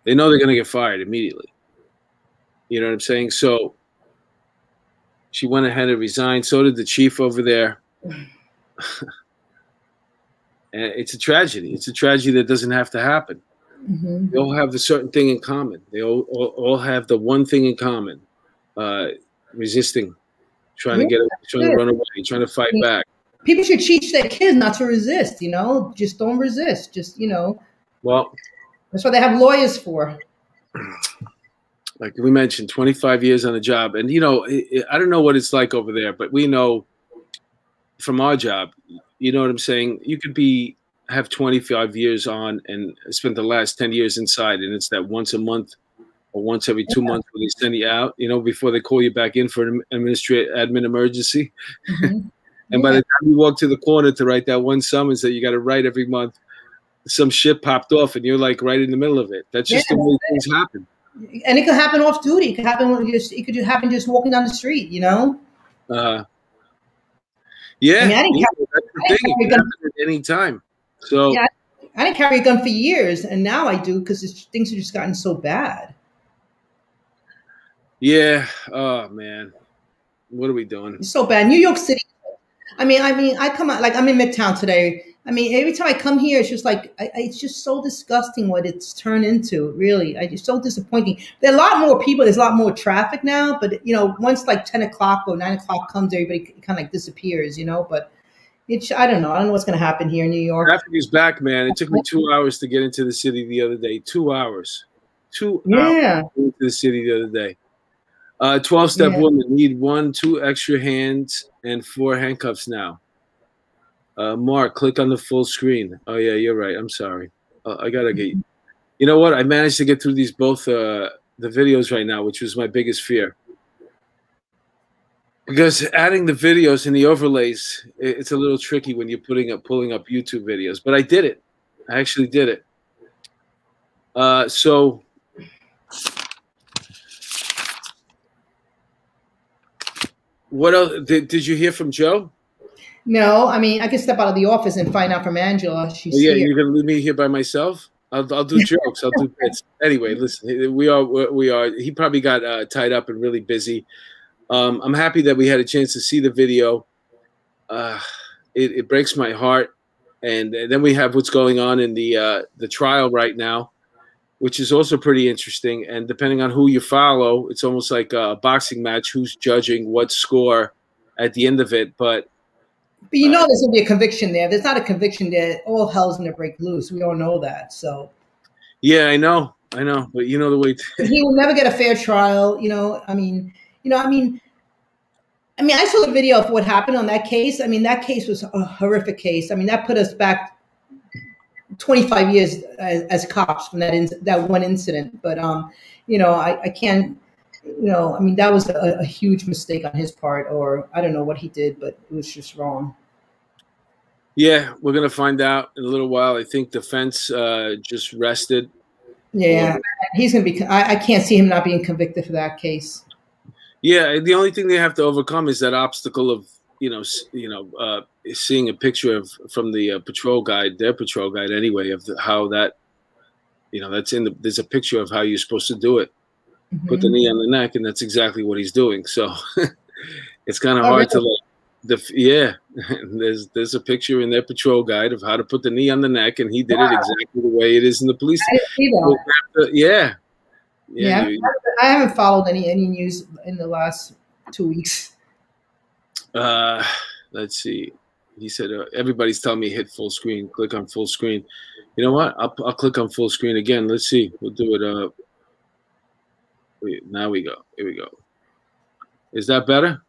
they know they're gonna get fired immediately. You know what I'm saying? So she went ahead and resigned. So did the chief over there. and it's a tragedy. It's a tragedy that doesn't have to happen. Mhm. They all have a certain thing in common. They all, all, all have the one thing in common: uh, resisting, trying to get, trying to run away, trying to fight back. people should teach their kids not to resist you know just don't resist just you know Well, that's what they have lawyers for like we mentioned, 25 years on the job, and you know, i don't know what it's like over there, but we know from our job. You know what I'm saying? You could be have 25 years on and spent the last 10 years inside, and it's that once a month or once every two months where they send you out. You know, before they call you back in for an administrative admin emergency. Mhm. And by the time you walk to the corner to write that one summons that you got to write every month, some shit popped off, and you're like right in the middle of it. That's just Yeah, the way things happen. and it could happen off duty it could happen when just it could happen just walking down the street you know Uh, yeah, I mean, I didn't yeah, carry- that's the thing. It gun- at any time. So Yeah. i didn't carry a gun for years and now i do because things have just gotten so bad yeah, oh man, what are we doing? it's so bad new york city i mean i mean i come out like i'm in midtown today i mean every time i come here it's just like I, I, it's just so disgusting what it's turned into really I, it's so disappointing there are a lot more people there's a lot more traffic now but you know once like 10 o'clock or 9 o'clock comes everybody kind of like disappears you know but It's I don't know. I don't know what's going to happen here in New York. Traffic is back, man. It took me two hours to get into the city the other day. Two hours. Two Yeah. to into the city the other day. Uh, 12 step Yeah. woman need one, two extra hands, and four handcuffs now. Uh, Mark, click on the full screen. Oh, yeah, you're right. I'm sorry. Uh, I got to get you. You know what? I managed to get through these both uh, the videos right now, which was my biggest fear. Because adding the videos and the overlays, it's a little tricky when you're putting up pulling up YouTube videos. But I did it. I actually did it. Uh, so what else did, did you hear from Joe? No, I mean I can step out of the office and find out from Angela. She's Oh, yeah, here. you're gonna leave me here by myself. I'll, I'll do jokes. I'll do bits. Anyway, listen, we are we are. He probably got uh, tied up and really busy. Um, I'm happy that we had a chance to see the video. Uh, it, it breaks my heart, and, then we have what's going on in the uh, the trial right now, which is also pretty interesting. And depending on who you follow, it's almost like a boxing match. Who's judging what score at the end of it? But But you know there's gonna be a conviction there. There's not a conviction there. All hell's gonna break loose. We all know that. So yeah, I know, I know. But you know the way. he will never get a fair trial. You know, I mean, you know, I mean, I mean, I saw the video of what happened on that case. I mean, that case was a horrific case. I mean, that put us back 25 years as, as cops from that in, that one incident. But um, you know, I, I can't. You know, I mean, that was a, a huge mistake on his part, or I don't know what he did, but it was just wrong. Yeah, we're gonna find out in a little while. I think defense uh, just rested. Yeah, he's gonna be. I, I can't see him not being convicted for that case. Yeah, the only thing they have to overcome is that obstacle of you know you know uh, seeing a picture of from the uh, patrol guide, their patrol guide anyway, of the, how that you know that's in the. There's a picture of how you're supposed to do it. Put the Mhm. knee on the neck, and that's exactly what he's doing. So it's kind of Oh, hard to like. The, yeah, there's there's a picture in their patrol guide of how to put the knee on the neck, and he did Wow. it exactly the way it is in the police. I didn't see that. Uh, yeah. Yeah, you- I haven't followed any any news in the last two weeks. uh, let's see. He said uh, everybody's telling me hit full screen. Click on full screen. You know what? I'll, I'll click on full screen again. Let's see. We'll do it. Uh, now we go. Here we go. Is that better?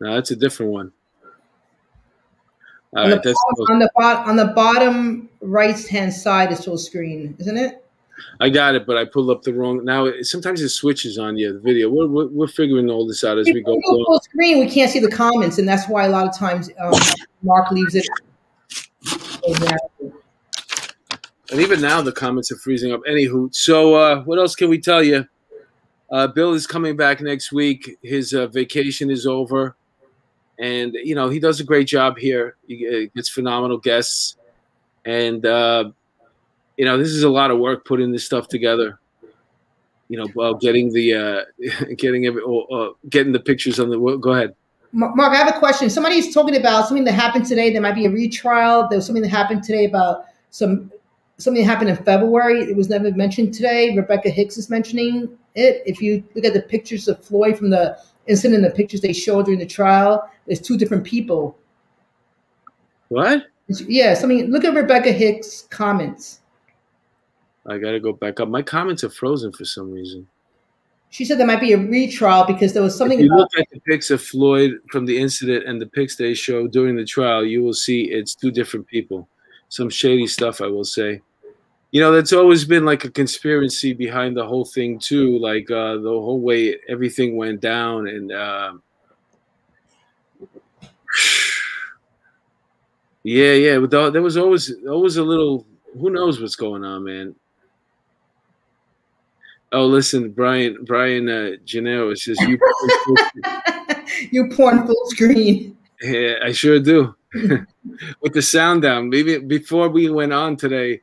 No, that's a different one. All on, right, the bottom, on the bot, on the bottom right hand side is full screen, isn't it? I got it, but I pulled up the wrong. Now it, sometimes it switches on you. The video. We're, we're, we're figuring all this out as If we we go. go full screen, we can't see the comments, and that's why a lot of times um, Mark leaves it. And even now, the comments are freezing up. Anywho, so uh, what else can we tell you? Uh, Bill is coming back next week. His uh, vacation is over, and you know he does a great job here. He uh, gets phenomenal guests, and uh, you know this is a lot of work putting this stuff together. You know, well, getting the uh, getting every, uh, getting the pictures on the. Go ahead. Mark, I have a question. Somebody's talking about something that happened today. There might be a retrial. There was something that happened today about some something happened in February. It was never mentioned today. Rebecca Hicks is mentioning it. If you look at the pictures of Floyd from the incident, and the pictures they showed during the trial, there's two different people. What? Yeah, something. Look at Rebecca Hicks' comments. I got to go back up. My comments are frozen for some reason. She said there might be a retrial because there was something If you about look at the pics of Floyd from the incident and the pics they show during the trial, you will see it's two different people. Some shady stuff, I will say. You know, that's always been like a conspiracy behind the whole thing too. Like uh, the whole way everything went down, and uh, yeah, yeah. But the- there was always always a little. Who knows what's going on, man? Oh, listen, Brian. Brian uh, Gennaro says you. you porn full screen. Yeah, I sure do. With the sound down. Maybe before we went on today,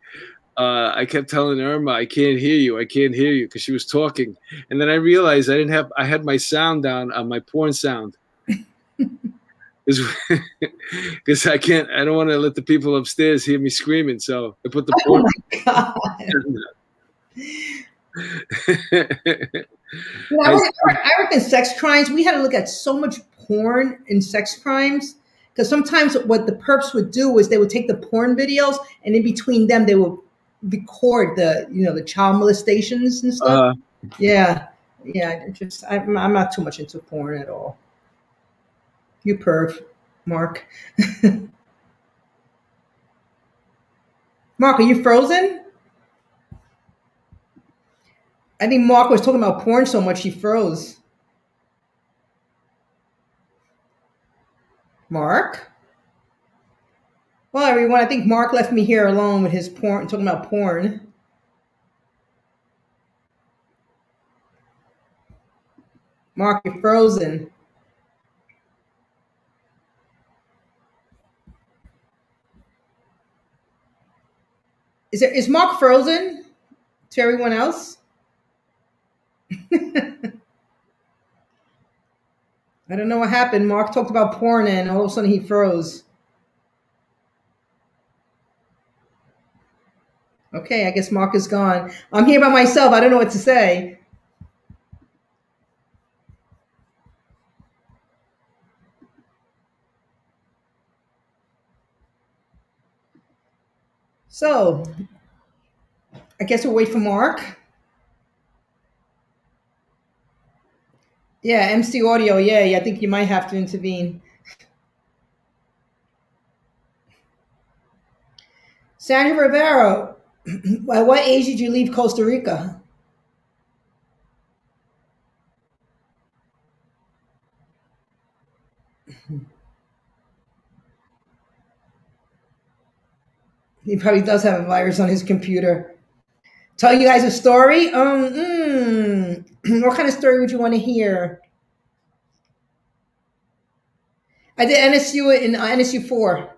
uh, I kept telling Irma, "I can't hear you. I can't hear you," because she was talking, and then I realized I didn't have. I had my sound down on my porn sound. Because I can't. I don't want to let the people upstairs hear me screaming, so I put the Oh porn. my god. You know, I, I- I reckon sex crimes. We had to look at so much porn and sex crimes. Because sometimes what the perps would do is they would take the porn videos and in between them they would record the you know the child molestations and stuff. Uh, yeah, yeah. Just I'm, I'm not too much into porn at all. You perv, Mark. Mark, are you frozen? I think Mark was talking about porn so much he froze. Mark? Well, everyone, I think Mark left me here alone with his porn, talking about porn. Mark, you're frozen. Is there is Mark frozen to everyone else? I don't know what happened. Mark talked about porn and all of a sudden he froze. Okay, I guess Mark is gone. I'm here by myself. I don't know what to say. So, I guess we'll wait for Mark. Yeah, MC Audio. Yeah, I think you might have to intervene. Sandra Rivera, at what age did you leave Costa Rica? He probably does have a virus on his computer. Tell you guys a story? Um, mm, what kind of story would you want to hear? I did NSU in uh, NSU four,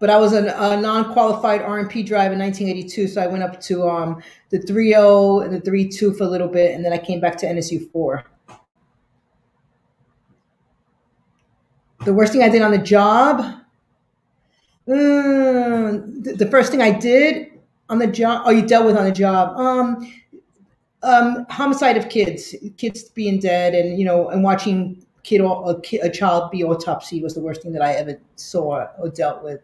but I was a, a non-qualified RMP drive in 1982, so I went up to um, the 3.0 and the 3.2 for a little bit, and then I came back to NSU four. The worst thing I did on the job. Mm, the first thing I did on the job, oh, you dealt with on the job. Um, um, homicide of kids, kids being dead, and you know, and watching kid or a, kid, a child be autopsy was the worst thing that I ever saw or dealt with.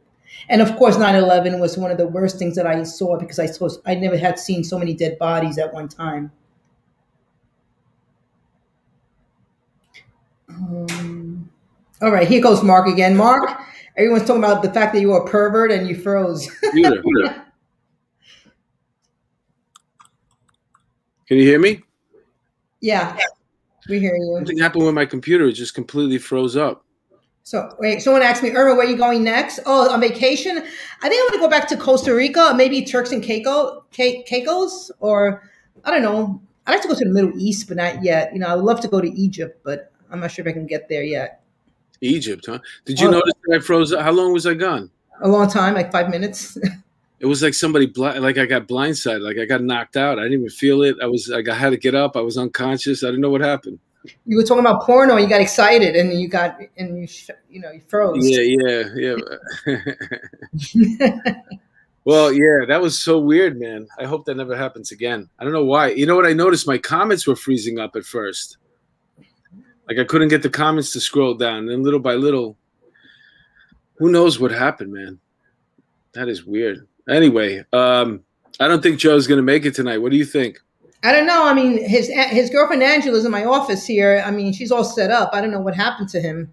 And of course, 9/11 was one of the worst things that I saw because I saw I never had seen so many dead bodies at one time. Um, all right, here goes Mark again. Mark, everyone's talking about the fact that you were a pervert and you froze. Either. Can you hear me? yeah, we hear you. Something happened with my computer; it just completely froze up. So wait, someone asked me, Irma, where are you going next? Oh, on vacation. I think I want to go back to Costa Rica, maybe Turks and Caicos, Caicos, or I don't know. I'd like to go to the Middle East, but not yet. You know, I would love to go to Egypt, but I'm not sure if I can get there yet. Egypt, huh? Did you Oh. notice that I froze? Up? How long was I gone? A long time, like five minutes. It was like somebody bl- like I got blindsided, like I got knocked out. I didn't even feel it. I was like I had to get up. I was unconscious. I didn't know what happened. you were talking about porno, you got excited, and you got and you sh- you know you froze. Yeah, yeah, yeah. well, yeah, that was so weird, man. I hope that never happens again. I don't know why. You know what I noticed? My comments were freezing up at first. Like I couldn't get the comments to scroll down. And then little by little, who knows what happened, man? That is weird. Anyway, um, I don't think Joe's gonna make it tonight. What do you think? I don't know. I mean, his his girlfriend Angela's in my office here. I mean, she's all set up. I don't know what happened to him.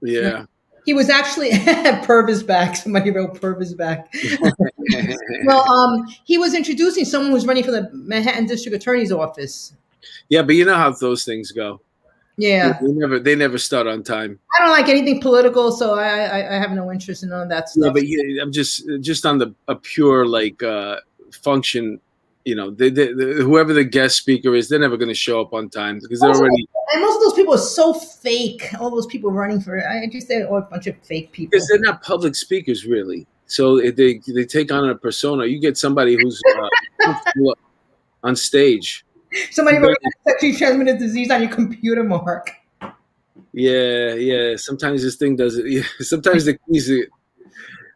Yeah. He was actually Perv is back. Somebody wrote Perv is back. well, um, he was introducing someone who's running for the Manhattan District Attorney's office. yeah, but you know how those things go. Yeah, They never they never start on time. I don't like anything political, so I I, I have no interest in none of that stuff. No, but yeah, I'm just just on the a pure like uh function. You know, they, they, the whoever the guest speaker is, they're never going to show up on time because they're Also, already and most of those people are so fake. All those people running for it, I just they're all a bunch of fake people. because they're not public speakers really. So they they take on a persona. You get somebody who's uh, on stage. Somebody wrote sexually transmitted disease on your computer, Mark. Yeah, yeah. Sometimes this thing does it. Yeah. Sometimes the keys.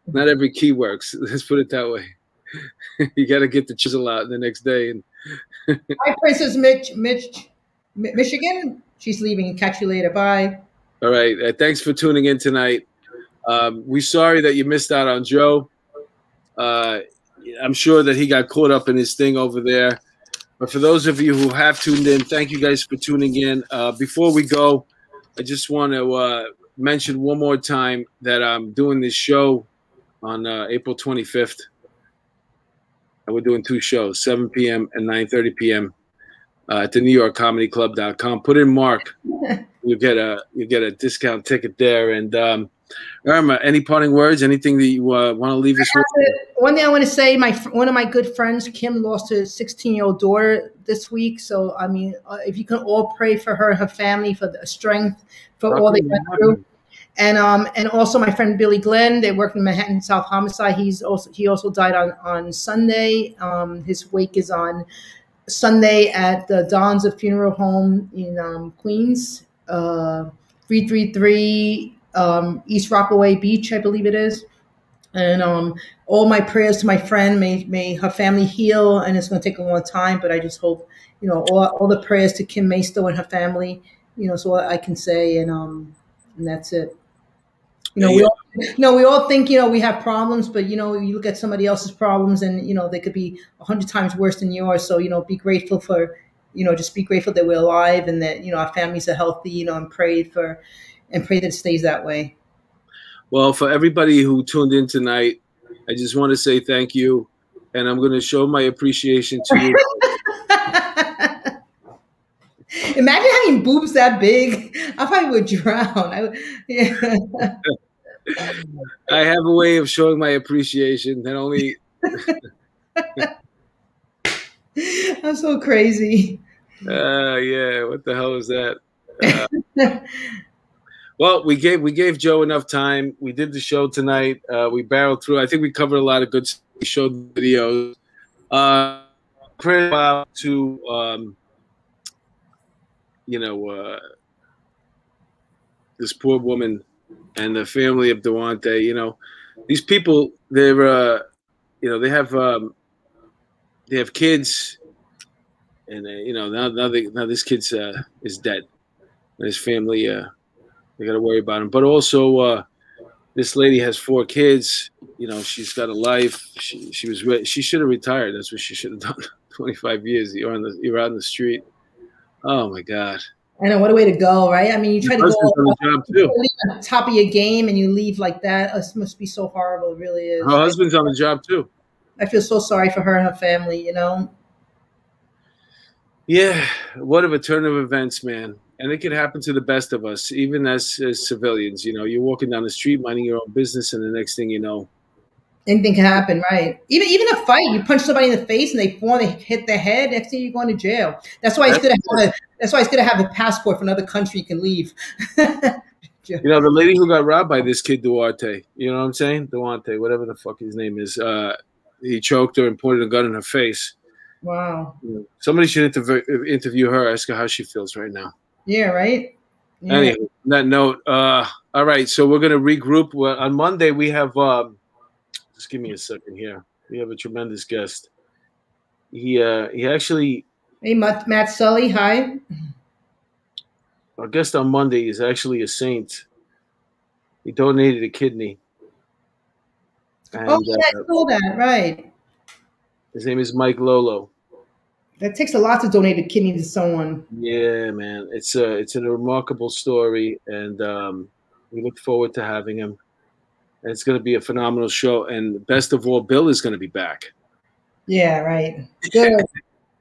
Not every key works. Let's put it that way. you got to get the chisel out the next day and Hi, Princess Mitch, Mitch, Mi- Michigan. She's leaving. Catch you later. Bye. All right. Uh, thanks for tuning in tonight. Um, we're sorry that you missed out on Joe. Uh, I'm sure that he got caught up in his thing over there. But for those of you who have tuned in, thank you guys for tuning in. Uh, before we go, I just want to uh, mention one more time that I'm doing this show on uh, April 25th. And we're doing two shows, 7 p.m. and 9:30 p.m. Uh, at the New York Comedy Club.com. Put in Mark. you get a you get a discount ticket there. And um, Irma, any parting words? Anything that you uh, want to leave us with? One thing I want to say, my one of my good friends, Kim, lost her 16 year old daughter this week. So I mean, uh, if you can all pray for her her family for the strength for all they went through. And um and also my friend Billy Glenn, they work in Manhattan South Homicide. He's also he also died on on Sunday. Um, his wake is on Sunday at the Don's Funeral Home in um, Queens, uh, three three three um, East Rockaway Beach, I believe it is. And um, all my prayers to my friend. May may her family heal, and it's going to take a long time, but I just hope you know all, all the prayers to Kim Maisto and her family. You know, so I can say, and um, and that's it. You know, we all, you know, we all think you know we have problems, but you know, you look at somebody else's problems, and you know they could be a hundred times worse than yours. So you know, be grateful for, you know, just be grateful that we're alive and that you know our families are healthy. You know, and pray for, and pray that it stays that way. Well, for everybody who tuned in tonight, I just want to say thank you, and I'm going to show my appreciation to you. Imagine having boobs that big. I probably would drown. I, yeah. I have a way of showing my appreciation that only I'm so crazy. uh yeah, what the hell is that? Uh, well, we gave we gave Joe enough time. We did the show tonight. Uh, we barreled through. I think we covered a lot of good. We showed videos. Uh credit out to um you know uh this poor woman and the family of Daunte. you know, these people they're uh you know, they have um they have kids and uh, you know now now, they, now this kid's uh, is dead and his family uh they got to worry about him but also uh this lady has four kids you know she's got a life she she was re- she should have retired that's what she should have done 25 years you're on the you're out in the street oh my god I know what a way to go, right? I mean, you try to go on the job too on top of your game and you leave like that. It must be so horrible. It really is. her husband's on the job too I feel so sorry for her and her family. You know. Yeah, what of a turn of events, man. And it can happen to the best of us, even as, as civilians. You know, you're walking down the street, minding your own business, and the next thing you know, Anything can happen, right? Even even a fight, you punch somebody in the face and they fall, they hit their head. Next thing you're going to jail. That's why it's good to have a. That's why it's good to have a passport for another country you can leave. you know, the lady who got robbed by this kid Duarte, you know what I'm saying? Duarte, whatever the fuck his name is, uh, he choked her and pointed a gun in her face. wow. Somebody should interview her, ask her how she feels right now. Yeah. Right. Yeah. Anyway, on that note, uh, all right, so we're gonna regroup. Well, on Monday we have. Um, just give me a second here. We have a tremendous guest. He uh, he actually Hey, Matt, Matt Sully. Hi. our guest on Monday is actually a saint. He donated a kidney. And oh, yeah, I uh, saw that. Right. his name is Mike Lolo. That takes a lot to donate a kidney to someone. Yeah, man, it's a it's a remarkable story, and um, we look forward to having him. And it's going to be a phenomenal show, and best of all, Bill is going to be back. Yeah. Right. Good.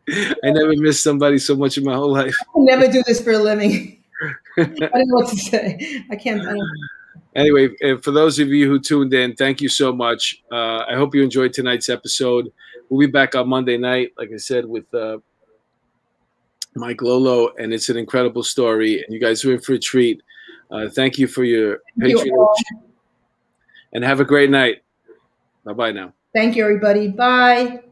I never missed somebody so much in my whole life. I never do this for a living. I don't know what to say. I can't. I Anyway, uh, for those of you who tuned in, thank you so much. Uh, I hope you enjoyed tonight's episode. We'll be back on Monday night, like I said, with uh, Mike Lolo, and it's an incredible story. And you guys are in for a treat. Uh, thank you for your patronage, and have a great night. Bye bye now. Thank you, everybody. Bye.